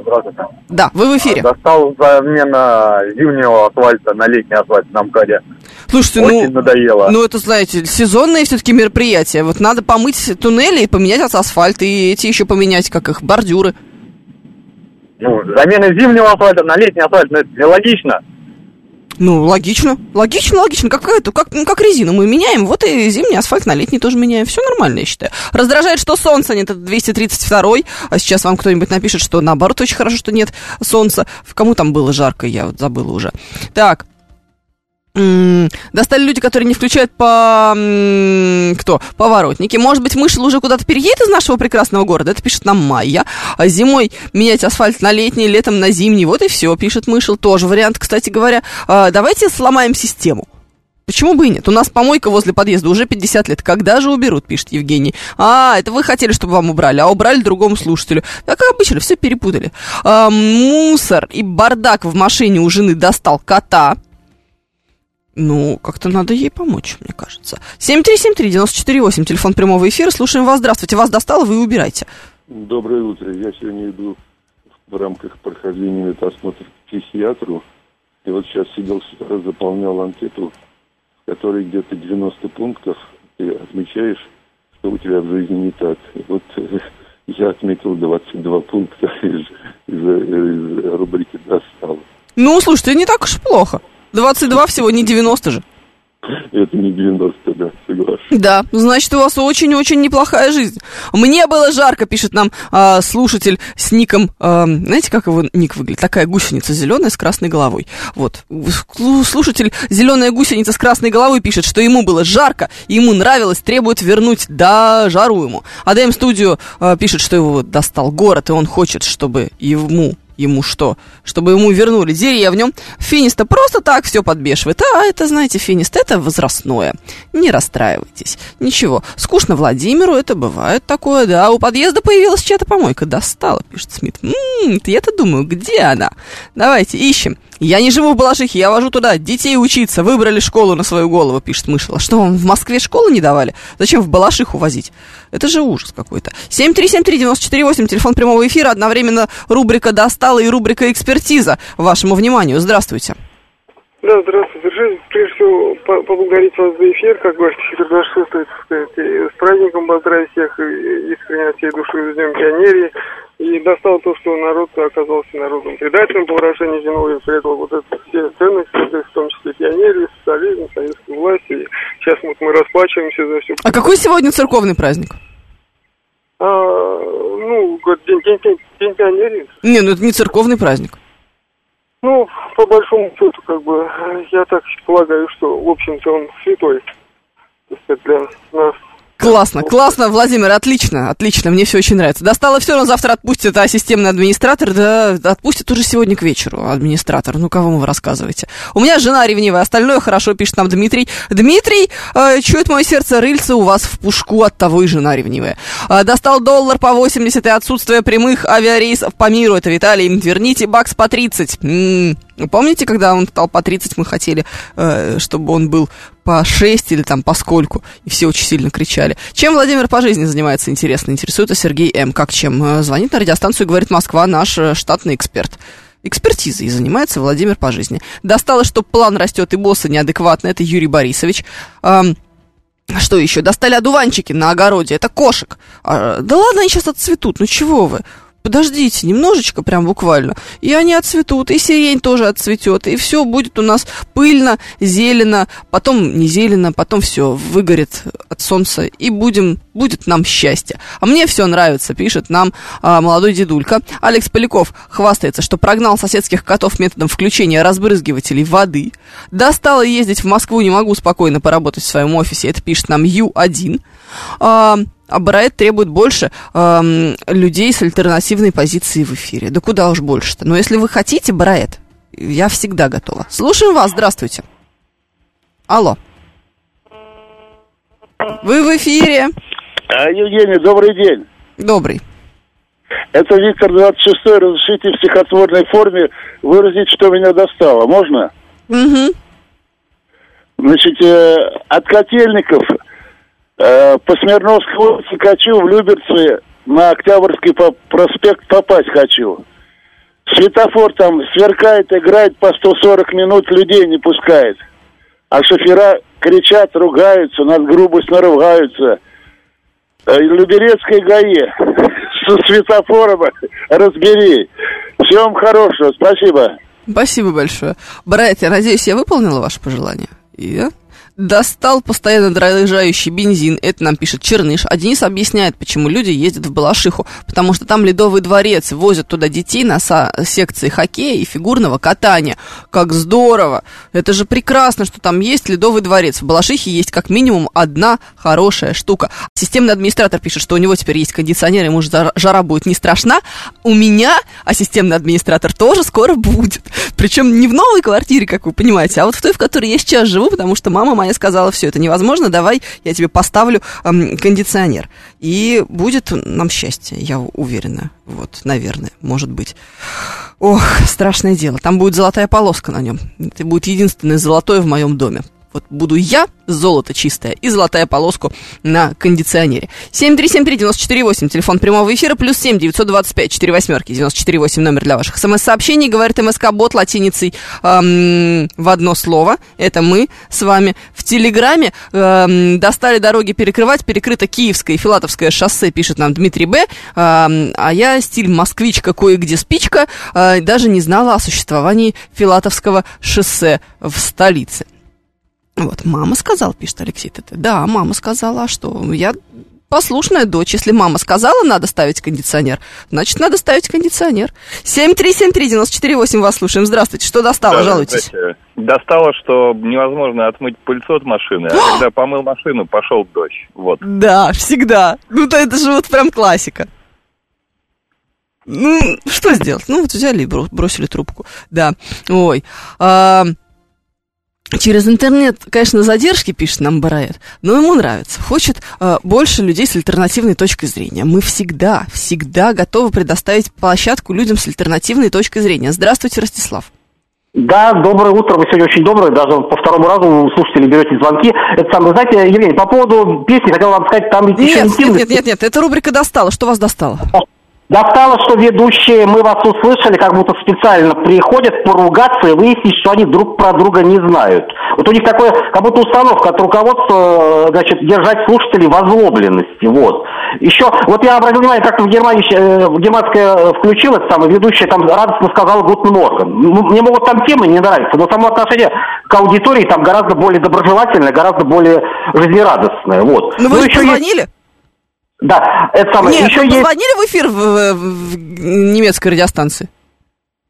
Здравствуйте. Да, вы в эфире. Достал замена зимнего асфальта на летний асфальт на МКАДе. Слушайте, Очень ну, надоело. ну это, знаете, сезонные все-таки мероприятия. Вот надо помыть туннели и поменять асфальт, и эти еще поменять, как их, бордюры. Ну, замена зимнего асфальта на летний асфальт, ну, это нелогично. Ну, логично. Логично, логично. Как, это, как, ну, как резину мы меняем, вот и зимний асфальт на летний тоже меняем. Все нормально, я считаю. Раздражает, что солнца нет, это 232 а сейчас вам кто-нибудь напишет, что наоборот очень хорошо, что нет солнца. Кому там было жарко, я вот забыла уже. Так, Достали люди, которые не включают по... Кто? Поворотники. Может быть, мышел уже куда-то переедет из нашего прекрасного города? Это пишет нам Майя. А зимой менять асфальт на летний, летом на зимний. Вот и все, пишет мышел. Тоже вариант, кстати говоря. А, давайте сломаем систему. Почему бы и нет? У нас помойка возле подъезда уже 50 лет. Когда же уберут, пишет Евгений. А, это вы хотели, чтобы вам убрали, а убрали другому слушателю. Как обычно, все перепутали. А, мусор и бардак в машине у жены достал кота. Ну, как-то надо ей помочь, мне кажется. 7373948, телефон прямого эфира. Слушаем вас. Здравствуйте. Вас достало, вы убирайте. Доброе утро. Я сегодня иду в рамках прохождения медосмотра к психиатру. И вот сейчас сидел, заполнял анкету, в которой где-то 90 пунктов. Ты отмечаешь, что у тебя в жизни не так. И вот э, я отметил 22 пункта <laughs> из, из, из рубрики «Достал». Ну, слушайте, не так уж плохо. 22 всего, не 90 же. Это не 90, да, согласен. Да, значит, у вас очень-очень неплохая жизнь. Мне было жарко, пишет нам а, слушатель с ником, а, знаете, как его ник выглядит? Такая гусеница зеленая с красной головой. Вот, слушатель зеленая гусеница с красной головой пишет, что ему было жарко, ему нравилось, требует вернуть, да, жару ему. АДМ студию а, пишет, что его достал город, и он хочет, чтобы ему ему что? Чтобы ему вернули деревню. Финиста просто так все подбешивает. А это, знаете, финист, это возрастное. Не расстраивайтесь. Ничего. Скучно Владимиру, это бывает такое, да. У подъезда появилась чья-то помойка. Достала, пишет Смит. Ммм, я-то думаю, где она? Давайте ищем. Я не живу в Балашихе, я вожу туда детей учиться. Выбрали школу на свою голову, пишет Мышела. Что, вам в Москве школу не давали? Зачем в Балашиху возить? Это же ужас какой-то. 7373948, телефон прямого эфира, одновременно рубрика «Достала» и рубрика «Экспертиза». Вашему вниманию. Здравствуйте. Да, здравствуйте. Решили, прежде всего, поблагодарить вас за эфир, как ваш сказать, и с праздником поздравить всех, и искренне от всей души с Днем пионерии. И достал то, что народ оказался народом предателем, по выражению Зиновьева, предал вот это все ценности, в том числе пионерии, социализм, советскую власть. И сейчас вот мы расплачиваемся за все. А какой сегодня церковный праздник? А, ну, день, день, день, день пионерии. Не, ну это не церковный праздник. Ну, по большому счету, как бы, я так полагаю, что, в общем-то, он святой, так сказать, для нас. Классно, классно, Владимир, отлично, отлично, мне все очень нравится. Достало все, он завтра отпустит, а системный администратор, да, отпустит уже сегодня к вечеру администратор. Ну, кого вы рассказываете? У меня жена ревнивая, остальное хорошо, пишет нам Дмитрий. Дмитрий, э, чует мое сердце, рыльца у вас в пушку, от того и жена ревнивая. Э, достал доллар по 80 и отсутствие прямых авиарейсов по миру, это Виталий, верните бакс по 30. М-м-м. Помните, когда он стал по 30, мы хотели, э, чтобы он был по 6 или там по скольку, и все очень сильно кричали. Чем Владимир по жизни занимается, интересно? Интересуется Сергей М. Как чем? Э, звонит на радиостанцию и говорит, Москва наш э, штатный эксперт. Экспертизой занимается Владимир по жизни. Досталось, что план растет и босса неадекватно, это Юрий Борисович. Что еще? Достали одуванчики на огороде, это кошек. А, да ладно, они сейчас отцветут, ну чего вы? Подождите немножечко, прям буквально, и они отцветут, и сирень тоже отцветет, и все будет у нас пыльно, зелено, потом не зелено, потом все выгорит от солнца, и будем, будет нам счастье. А мне все нравится, пишет нам а, молодой дедулька. Алекс Поляков хвастается, что прогнал соседских котов методом включения разбрызгивателей воды. Достало ездить в Москву, не могу спокойно поработать в своем офисе, это пишет нам Ю1. А, а требует больше эм, людей с альтернативной позицией в эфире. Да куда уж больше-то. Но если вы хотите, Бараэт, я всегда готова. Слушаем вас, здравствуйте. Алло. Вы в эфире. А, Евгений, добрый день. Добрый. Это Виктор 26 Разрешите в стихотворной форме выразить, что меня достало. Можно? Угу. Значит, э, от котельников по Смирновской улице хочу, в Люберцы на Октябрьский проспект попасть хочу. Светофор там сверкает, играет по 140 минут, людей не пускает. А шофера кричат, ругаются, нас грубость наругаются. Э, Люберецкой ГАИ <laughs> со светофором <laughs> разбери. Всем хорошего, спасибо. Спасибо большое. Братья, надеюсь, я выполнила ваше пожелание? И достал постоянно дрожащий бензин. Это нам пишет Черныш. А Денис объясняет, почему люди ездят в Балашиху. Потому что там Ледовый дворец. Возят туда детей на секции хоккея и фигурного катания. Как здорово. Это же прекрасно, что там есть Ледовый дворец. В Балашихе есть как минимум одна хорошая штука. Системный администратор пишет, что у него теперь есть кондиционер, ему жара будет не страшна. У меня, а системный админиратор тоже скоро будет. Причем не в новой квартире, как вы понимаете, а вот в той, в которой я сейчас живу, потому что мама моя сказала, все, это невозможно, давай я тебе поставлю эм, кондиционер. И будет нам счастье, я уверена. Вот, наверное, может быть. Ох, страшное дело. Там будет золотая полоска на нем. Это будет единственное золотое в моем доме. Вот буду я, золото чистое, и золотая полоску на кондиционере. 7373948, телефон прямого эфира, плюс 7 925 4 восьмерки, 948 номер для ваших смс-сообщений. Говорит МСК-бот латиницей эм, в одно слово. Это мы с вами. В Телеграме эм, достали дороги перекрывать. Перекрыто Киевское и Филатовское шоссе, пишет нам Дмитрий Б. Эм, а я стиль москвичка, кое-где спичка. Э, даже не знала о существовании Филатовского шоссе в столице. Вот, мама сказала, пишет Алексей ТТ. Да, мама сказала, а что? Я послушная дочь. Если мама сказала, надо ставить кондиционер, значит, надо ставить кондиционер. 7373948 вас слушаем. Здравствуйте. Что достало? Да, Жалуйтесь. Достало, что невозможно отмыть пыльцу от машины, а <gasps> когда помыл машину, пошел дождь. Вот. Да, всегда. Ну, то это же вот прям классика. Ну, что сделать? Ну, вот взяли и бро- бросили трубку. Да. Ой. А, Через интернет, конечно, задержки пишет нам Бараэт, но ему нравится. Хочет э, больше людей с альтернативной точкой зрения. Мы всегда, всегда готовы предоставить площадку людям с альтернативной точкой зрения. Здравствуйте, Ростислав. Да, доброе утро, вы сегодня очень добрые, даже по второму разу у слушателей берете звонки. Это самое, знаете, Евгений, по поводу песни хотел вам сказать, там ведь еще Нет, нет, нет, нет, нет, эта рубрика достала. Что вас достало? <laughs> Достало, что ведущие, мы вас услышали, как будто специально приходят поругаться и выяснить, что они друг про друга не знают. Вот у них такое, как будто установка от руководства, э, значит, держать слушателей в озлобленности, вот. Еще, вот я обратил внимание, как в Германии, э, в германское включилось, там, и ведущая там радостно сказала Гутен Морган. Ну, Мне могут там темы не нравиться, но само отношение к аудитории там гораздо более доброжелательное, гораздо более жизнерадостное, вот. Ну, вы же еще есть- позвонили? Да, это самое. Нет, еще вы есть... позвонили в эфир в, в- в немецкой радиостанции?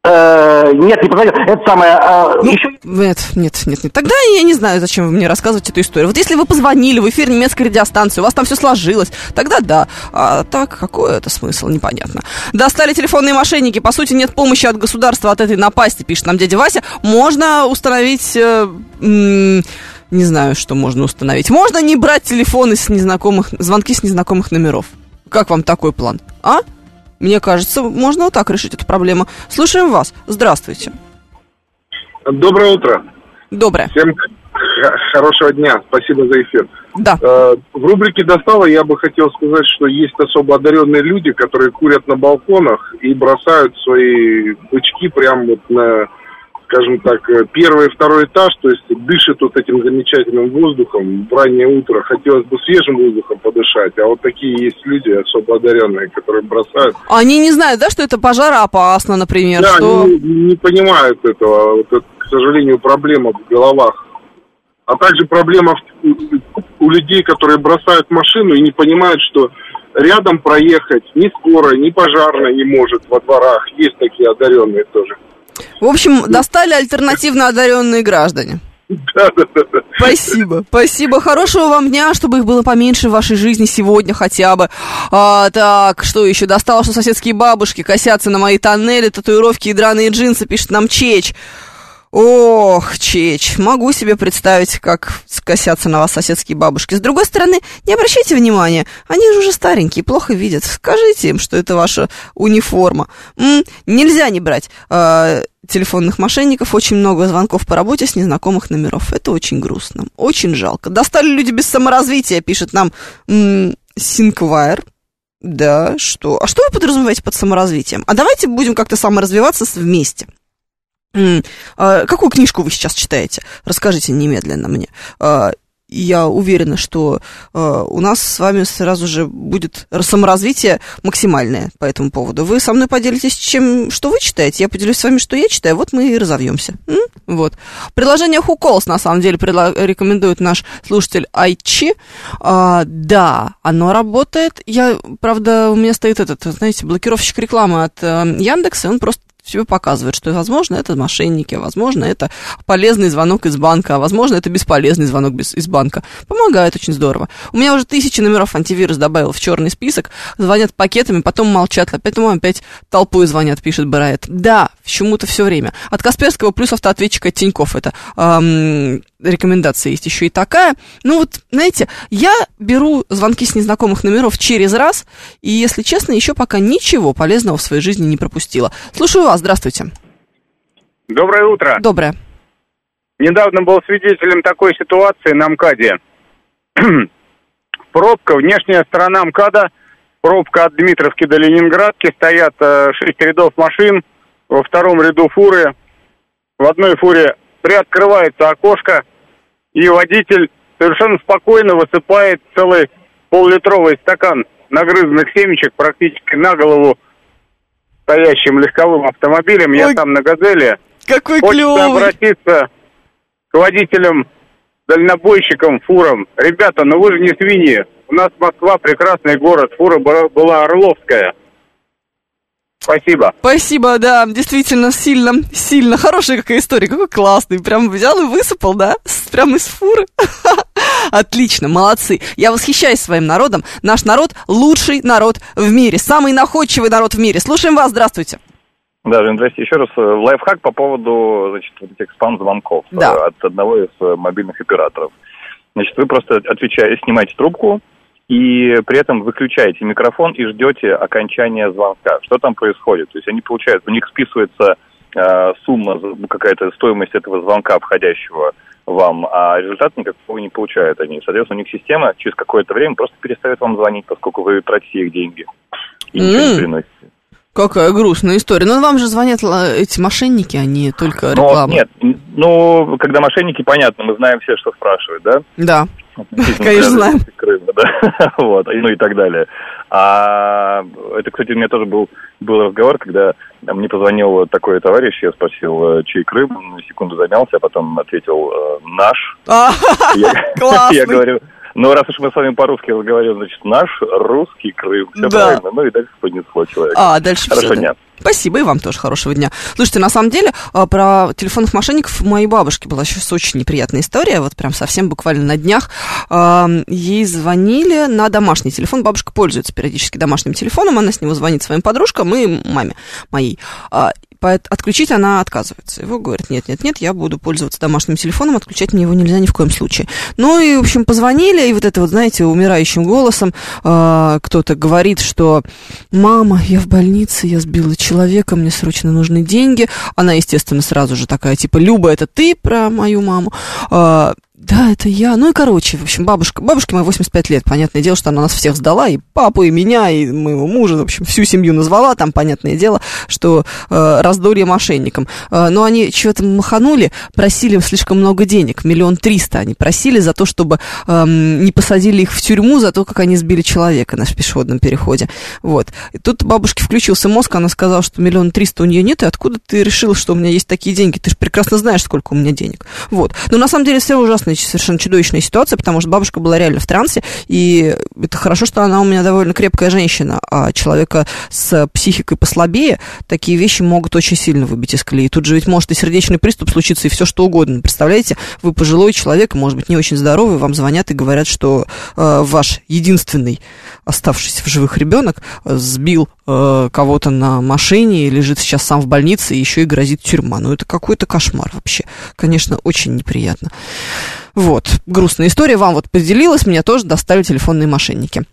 Э, нет, не позвонил. Это самое. э, Ну, еще Нет, нет, нет, нет. Тогда я не знаю, зачем вы мне рассказывать эту историю. Вот если вы позвонили в эфир немецкой радиостанции, у вас там все сложилось, тогда да. А так, какой это смысл, непонятно. Достали телефонные мошенники. По сути, нет помощи от государства от этой напасти, пишет нам дядя Вася. Можно установить... э, м, не знаю, что можно установить. Можно не брать телефоны с незнакомых, звонки с незнакомых номеров. Как вам такой план? А? Мне кажется, можно вот так решить эту проблему. Слушаем вас. Здравствуйте. Доброе утро. Доброе. Всем хорошего дня. Спасибо за эфир. Да. Э, в рубрике «Достало» я бы хотел сказать, что есть особо одаренные люди, которые курят на балконах и бросают свои бычки прямо вот на, скажем так, э, первый и второй этаж, то есть дышат вот этим замечательным воздухом в раннее утро. Хотелось бы свежим воздухом подышать, а вот такие есть люди особо одаренные, которые бросают. Они не знают, да, что это пожароопасно, например, Да, что... они не понимают этого. Вот это, к сожалению, проблема в головах. А также проблема у людей, которые бросают машину и не понимают, что рядом проехать ни скорая, ни пожарная не может во дворах. Есть такие одаренные тоже. В общем, достали альтернативно одаренные граждане. Да, да, да. Спасибо, спасибо. Хорошего вам дня, чтобы их было поменьше в вашей жизни сегодня хотя бы. А, так, что еще? Достало, что соседские бабушки косятся на мои тоннели, татуировки и драные джинсы, пишет нам Чеч. Ох, Чеч, могу себе представить, как скосятся на вас соседские бабушки. С другой стороны, не обращайте внимания, они же уже старенькие, плохо видят. Скажите им, что это ваша униформа. М, нельзя не брать э, телефонных мошенников, очень много звонков по работе с незнакомых номеров. Это очень грустно, очень жалко. Достали люди без саморазвития, пишет нам м, Синквайр. Да, что? А что вы подразумеваете под саморазвитием? А давайте будем как-то саморазвиваться вместе. А какую книжку вы сейчас читаете? Расскажите немедленно мне. А, Я уверена, что а, у нас с вами сразу же будет саморазвитие максимальное по этому поводу. Вы со мной поделитесь, чем, что вы читаете, я поделюсь с вами, что я читаю, вот мы и разовьемся. Вот. Приложение Хуколс, на самом деле, предла- рекомендует наш слушатель Айчи. А, да, оно работает. Я, правда, у меня стоит этот, знаете, блокировщик рекламы от э, Яндекса, он просто себе показывает, что, возможно, это мошенники, возможно, это полезный звонок из банка, а возможно, это бесполезный звонок без, из банка. Помогает очень здорово. У меня уже тысячи номеров антивирус добавил в черный список, звонят пакетами, потом молчат, опять, ну, опять толпой звонят, пишет Барайет. Да, почему-то все время. От Касперского плюс автоответчика от Тинькофф это ам, рекомендация есть еще и такая. Ну вот, знаете, я беру звонки с незнакомых номеров через раз, и, если честно, еще пока ничего полезного в своей жизни не пропустила. Слушаю вас, здравствуйте. Доброе утро. Доброе. недавно был свидетелем такой ситуации на МКАДе. <clears throat> Пробка, внешняя сторона МКАДа, пробка от Дмитровки до Ленинградки, стоят э, шесть рядов машин, во втором ряду фуры, в одной фуре приоткрывается окошко, и водитель совершенно спокойно высыпает целый поллитровый стакан нагрызанных семечек практически на голову стоящим легковым автомобилем. Я Ой, там на «Газели». Какой Хочется клевый. обратиться к водителям, дальнобойщикам, фурам. Ребята, ну вы же не свиньи. У нас Москва прекрасный город. Фура была- Орловская. Спасибо. Спасибо, да, действительно сильно, сильно. Хорошая какая история, какой классный. Прям взял и высыпал, да, прям из фуры. <laughs> Отлично, молодцы. Я восхищаюсь своим народом. Наш народ лучший народ в мире, самый находчивый народ в мире. Слушаем вас, здравствуйте. Да, Жень, здрасте еще раз. Э, Лайфхак по поводу, значит, вот этих спам-звонков э, Да. от одного из э, мобильных операторов. Значит, вы просто отвечаете, снимаете трубку и при этом выключаете микрофон и ждете окончания звонка. Что там происходит? То есть они получают, у них списывается э, сумма, какая-то стоимость этого звонка входящего вам, а результат никакого не получают они. Соответственно, у них система через какое-то время просто перестает вам звонить, поскольку вы тратите их деньги и ничего не М. приносите. Какая грустная история. Ну, вам же звонят ла- эти мошенники, а не только Ну, реклама. нет, ну, когда мошенники, понятно, мы знаем все, что спрашивают, да? Да. <laughs> Конечно, знаем. Крыма, да? <laughs> вот, ну и так далее. А это, кстати, у меня тоже был, был разговор, когда мне позвонил такой товарищ, я спросил, э, чей Крым, секунду замялся, а потом ответил, э, наш. А, <laughs> Классный. я говорю, ну, раз уж мы с вами по-русски разговариваем, значит, наш русский Крым. Все Да. правильно. Ну и дальше понесло человека. А, дальше Хорошо, да. дня. Спасибо, и вам тоже хорошего дня. Слушайте, на самом деле, а, про телефонных мошенников у моей бабушки была сейчас очень неприятная история. Вот прям совсем буквально на днях а, ей звонили на домашний телефон. Бабушка пользуется периодически домашним телефоном, она с него звонит своим подружкам и маме моей. Отключить она отказывается. Его говорит, нет, нет, нет, я буду пользоваться домашним телефоном, отключать мне его нельзя ни в коем случае. Ну и, в общем, позвонили, и вот это вот, знаете, умирающим голосом а, кто-то говорит, что мама, я в больнице, я сбила человека, мне срочно нужны деньги. Она, естественно, сразу же такая, типа, Люба, это ты про мою маму? А, да, это я. Ну и короче, в общем, бабушка, бабушке моей 85 лет. Понятное дело, что она нас всех сдала, и папу, и меня, и моего мужа, в общем, всю семью назвала. Там, понятное дело, что э, раздолье мошенникам. Э, но они чего-то маханули, просили слишком много денег, миллион триста они просили за то, чтобы эм, не посадили их в тюрьму за то, как они сбили человека на пешеходном переходе. Вот. И тут бабушке включился мозг, она сказала, что миллион триста у нее нет, и откуда ты решил, что у меня есть такие деньги? Ты же прекрасно знаешь, сколько у меня денег. Вот. Но на самом деле все ужасная, совершенно чудовищная ситуация, потому что бабушка была реально в трансе, и это хорошо, что она у меня довольно крепкая женщина, а человека с психикой послабее такие вещи могут очень сильно выбить из колеи. Тут же ведь может и сердечный приступ случиться, и все что угодно. Представляете, вы пожилой человек, может быть, не очень здоровый, вам звонят и говорят, что э, ваш единственный оставшийся в живых ребенок э, сбил э, кого-то на машине лежит сейчас сам в больнице, и еще и грозит тюрьма. Ну, это какой-то кошмар вообще. Конечно, очень неприятно. Вот, грустная история. Вам вот поделилась, меня тоже достали телефонные мошенники.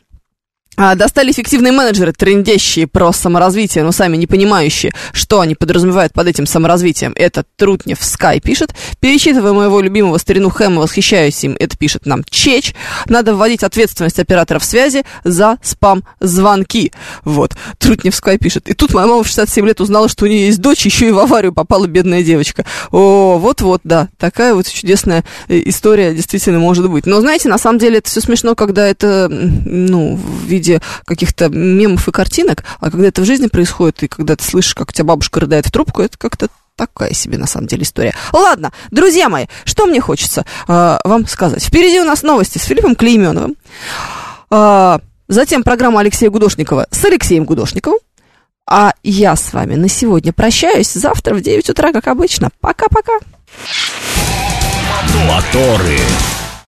А, Достали эффективные менеджеры, трендящие про саморазвитие, но сами не понимающие, что они подразумевают под этим саморазвитием. Это Трутнев Скай пишет. Перечитывая моего любимого старину Хэма, восхищаюсь им. Это пишет нам Чеч. Надо вводить ответственность операторов связи за спам-звонки. Вот. Трутнев Скай пишет. И тут моя мама в 67 лет узнала, что у нее есть дочь, еще и в аварию попала бедная девочка. О, вот-вот, да. Такая вот чудесная э, история действительно может быть. Но знаете, на самом деле это все смешно, когда это, ну, в виде каких-то мемов и картинок, а когда это в жизни происходит, и когда ты слышишь, как у тебя бабушка рыдает в трубку, это как-то такая себе на самом деле история. Ладно, друзья мои, что мне хочется э, вам сказать. Впереди у нас новости с Филиппом Клейменовым. Э, затем программа Алексея Гудошникова с Алексеем Гудошниковым. А я с вами на сегодня прощаюсь. Завтра в 9 утра, как обычно. Пока-пока. Моторы.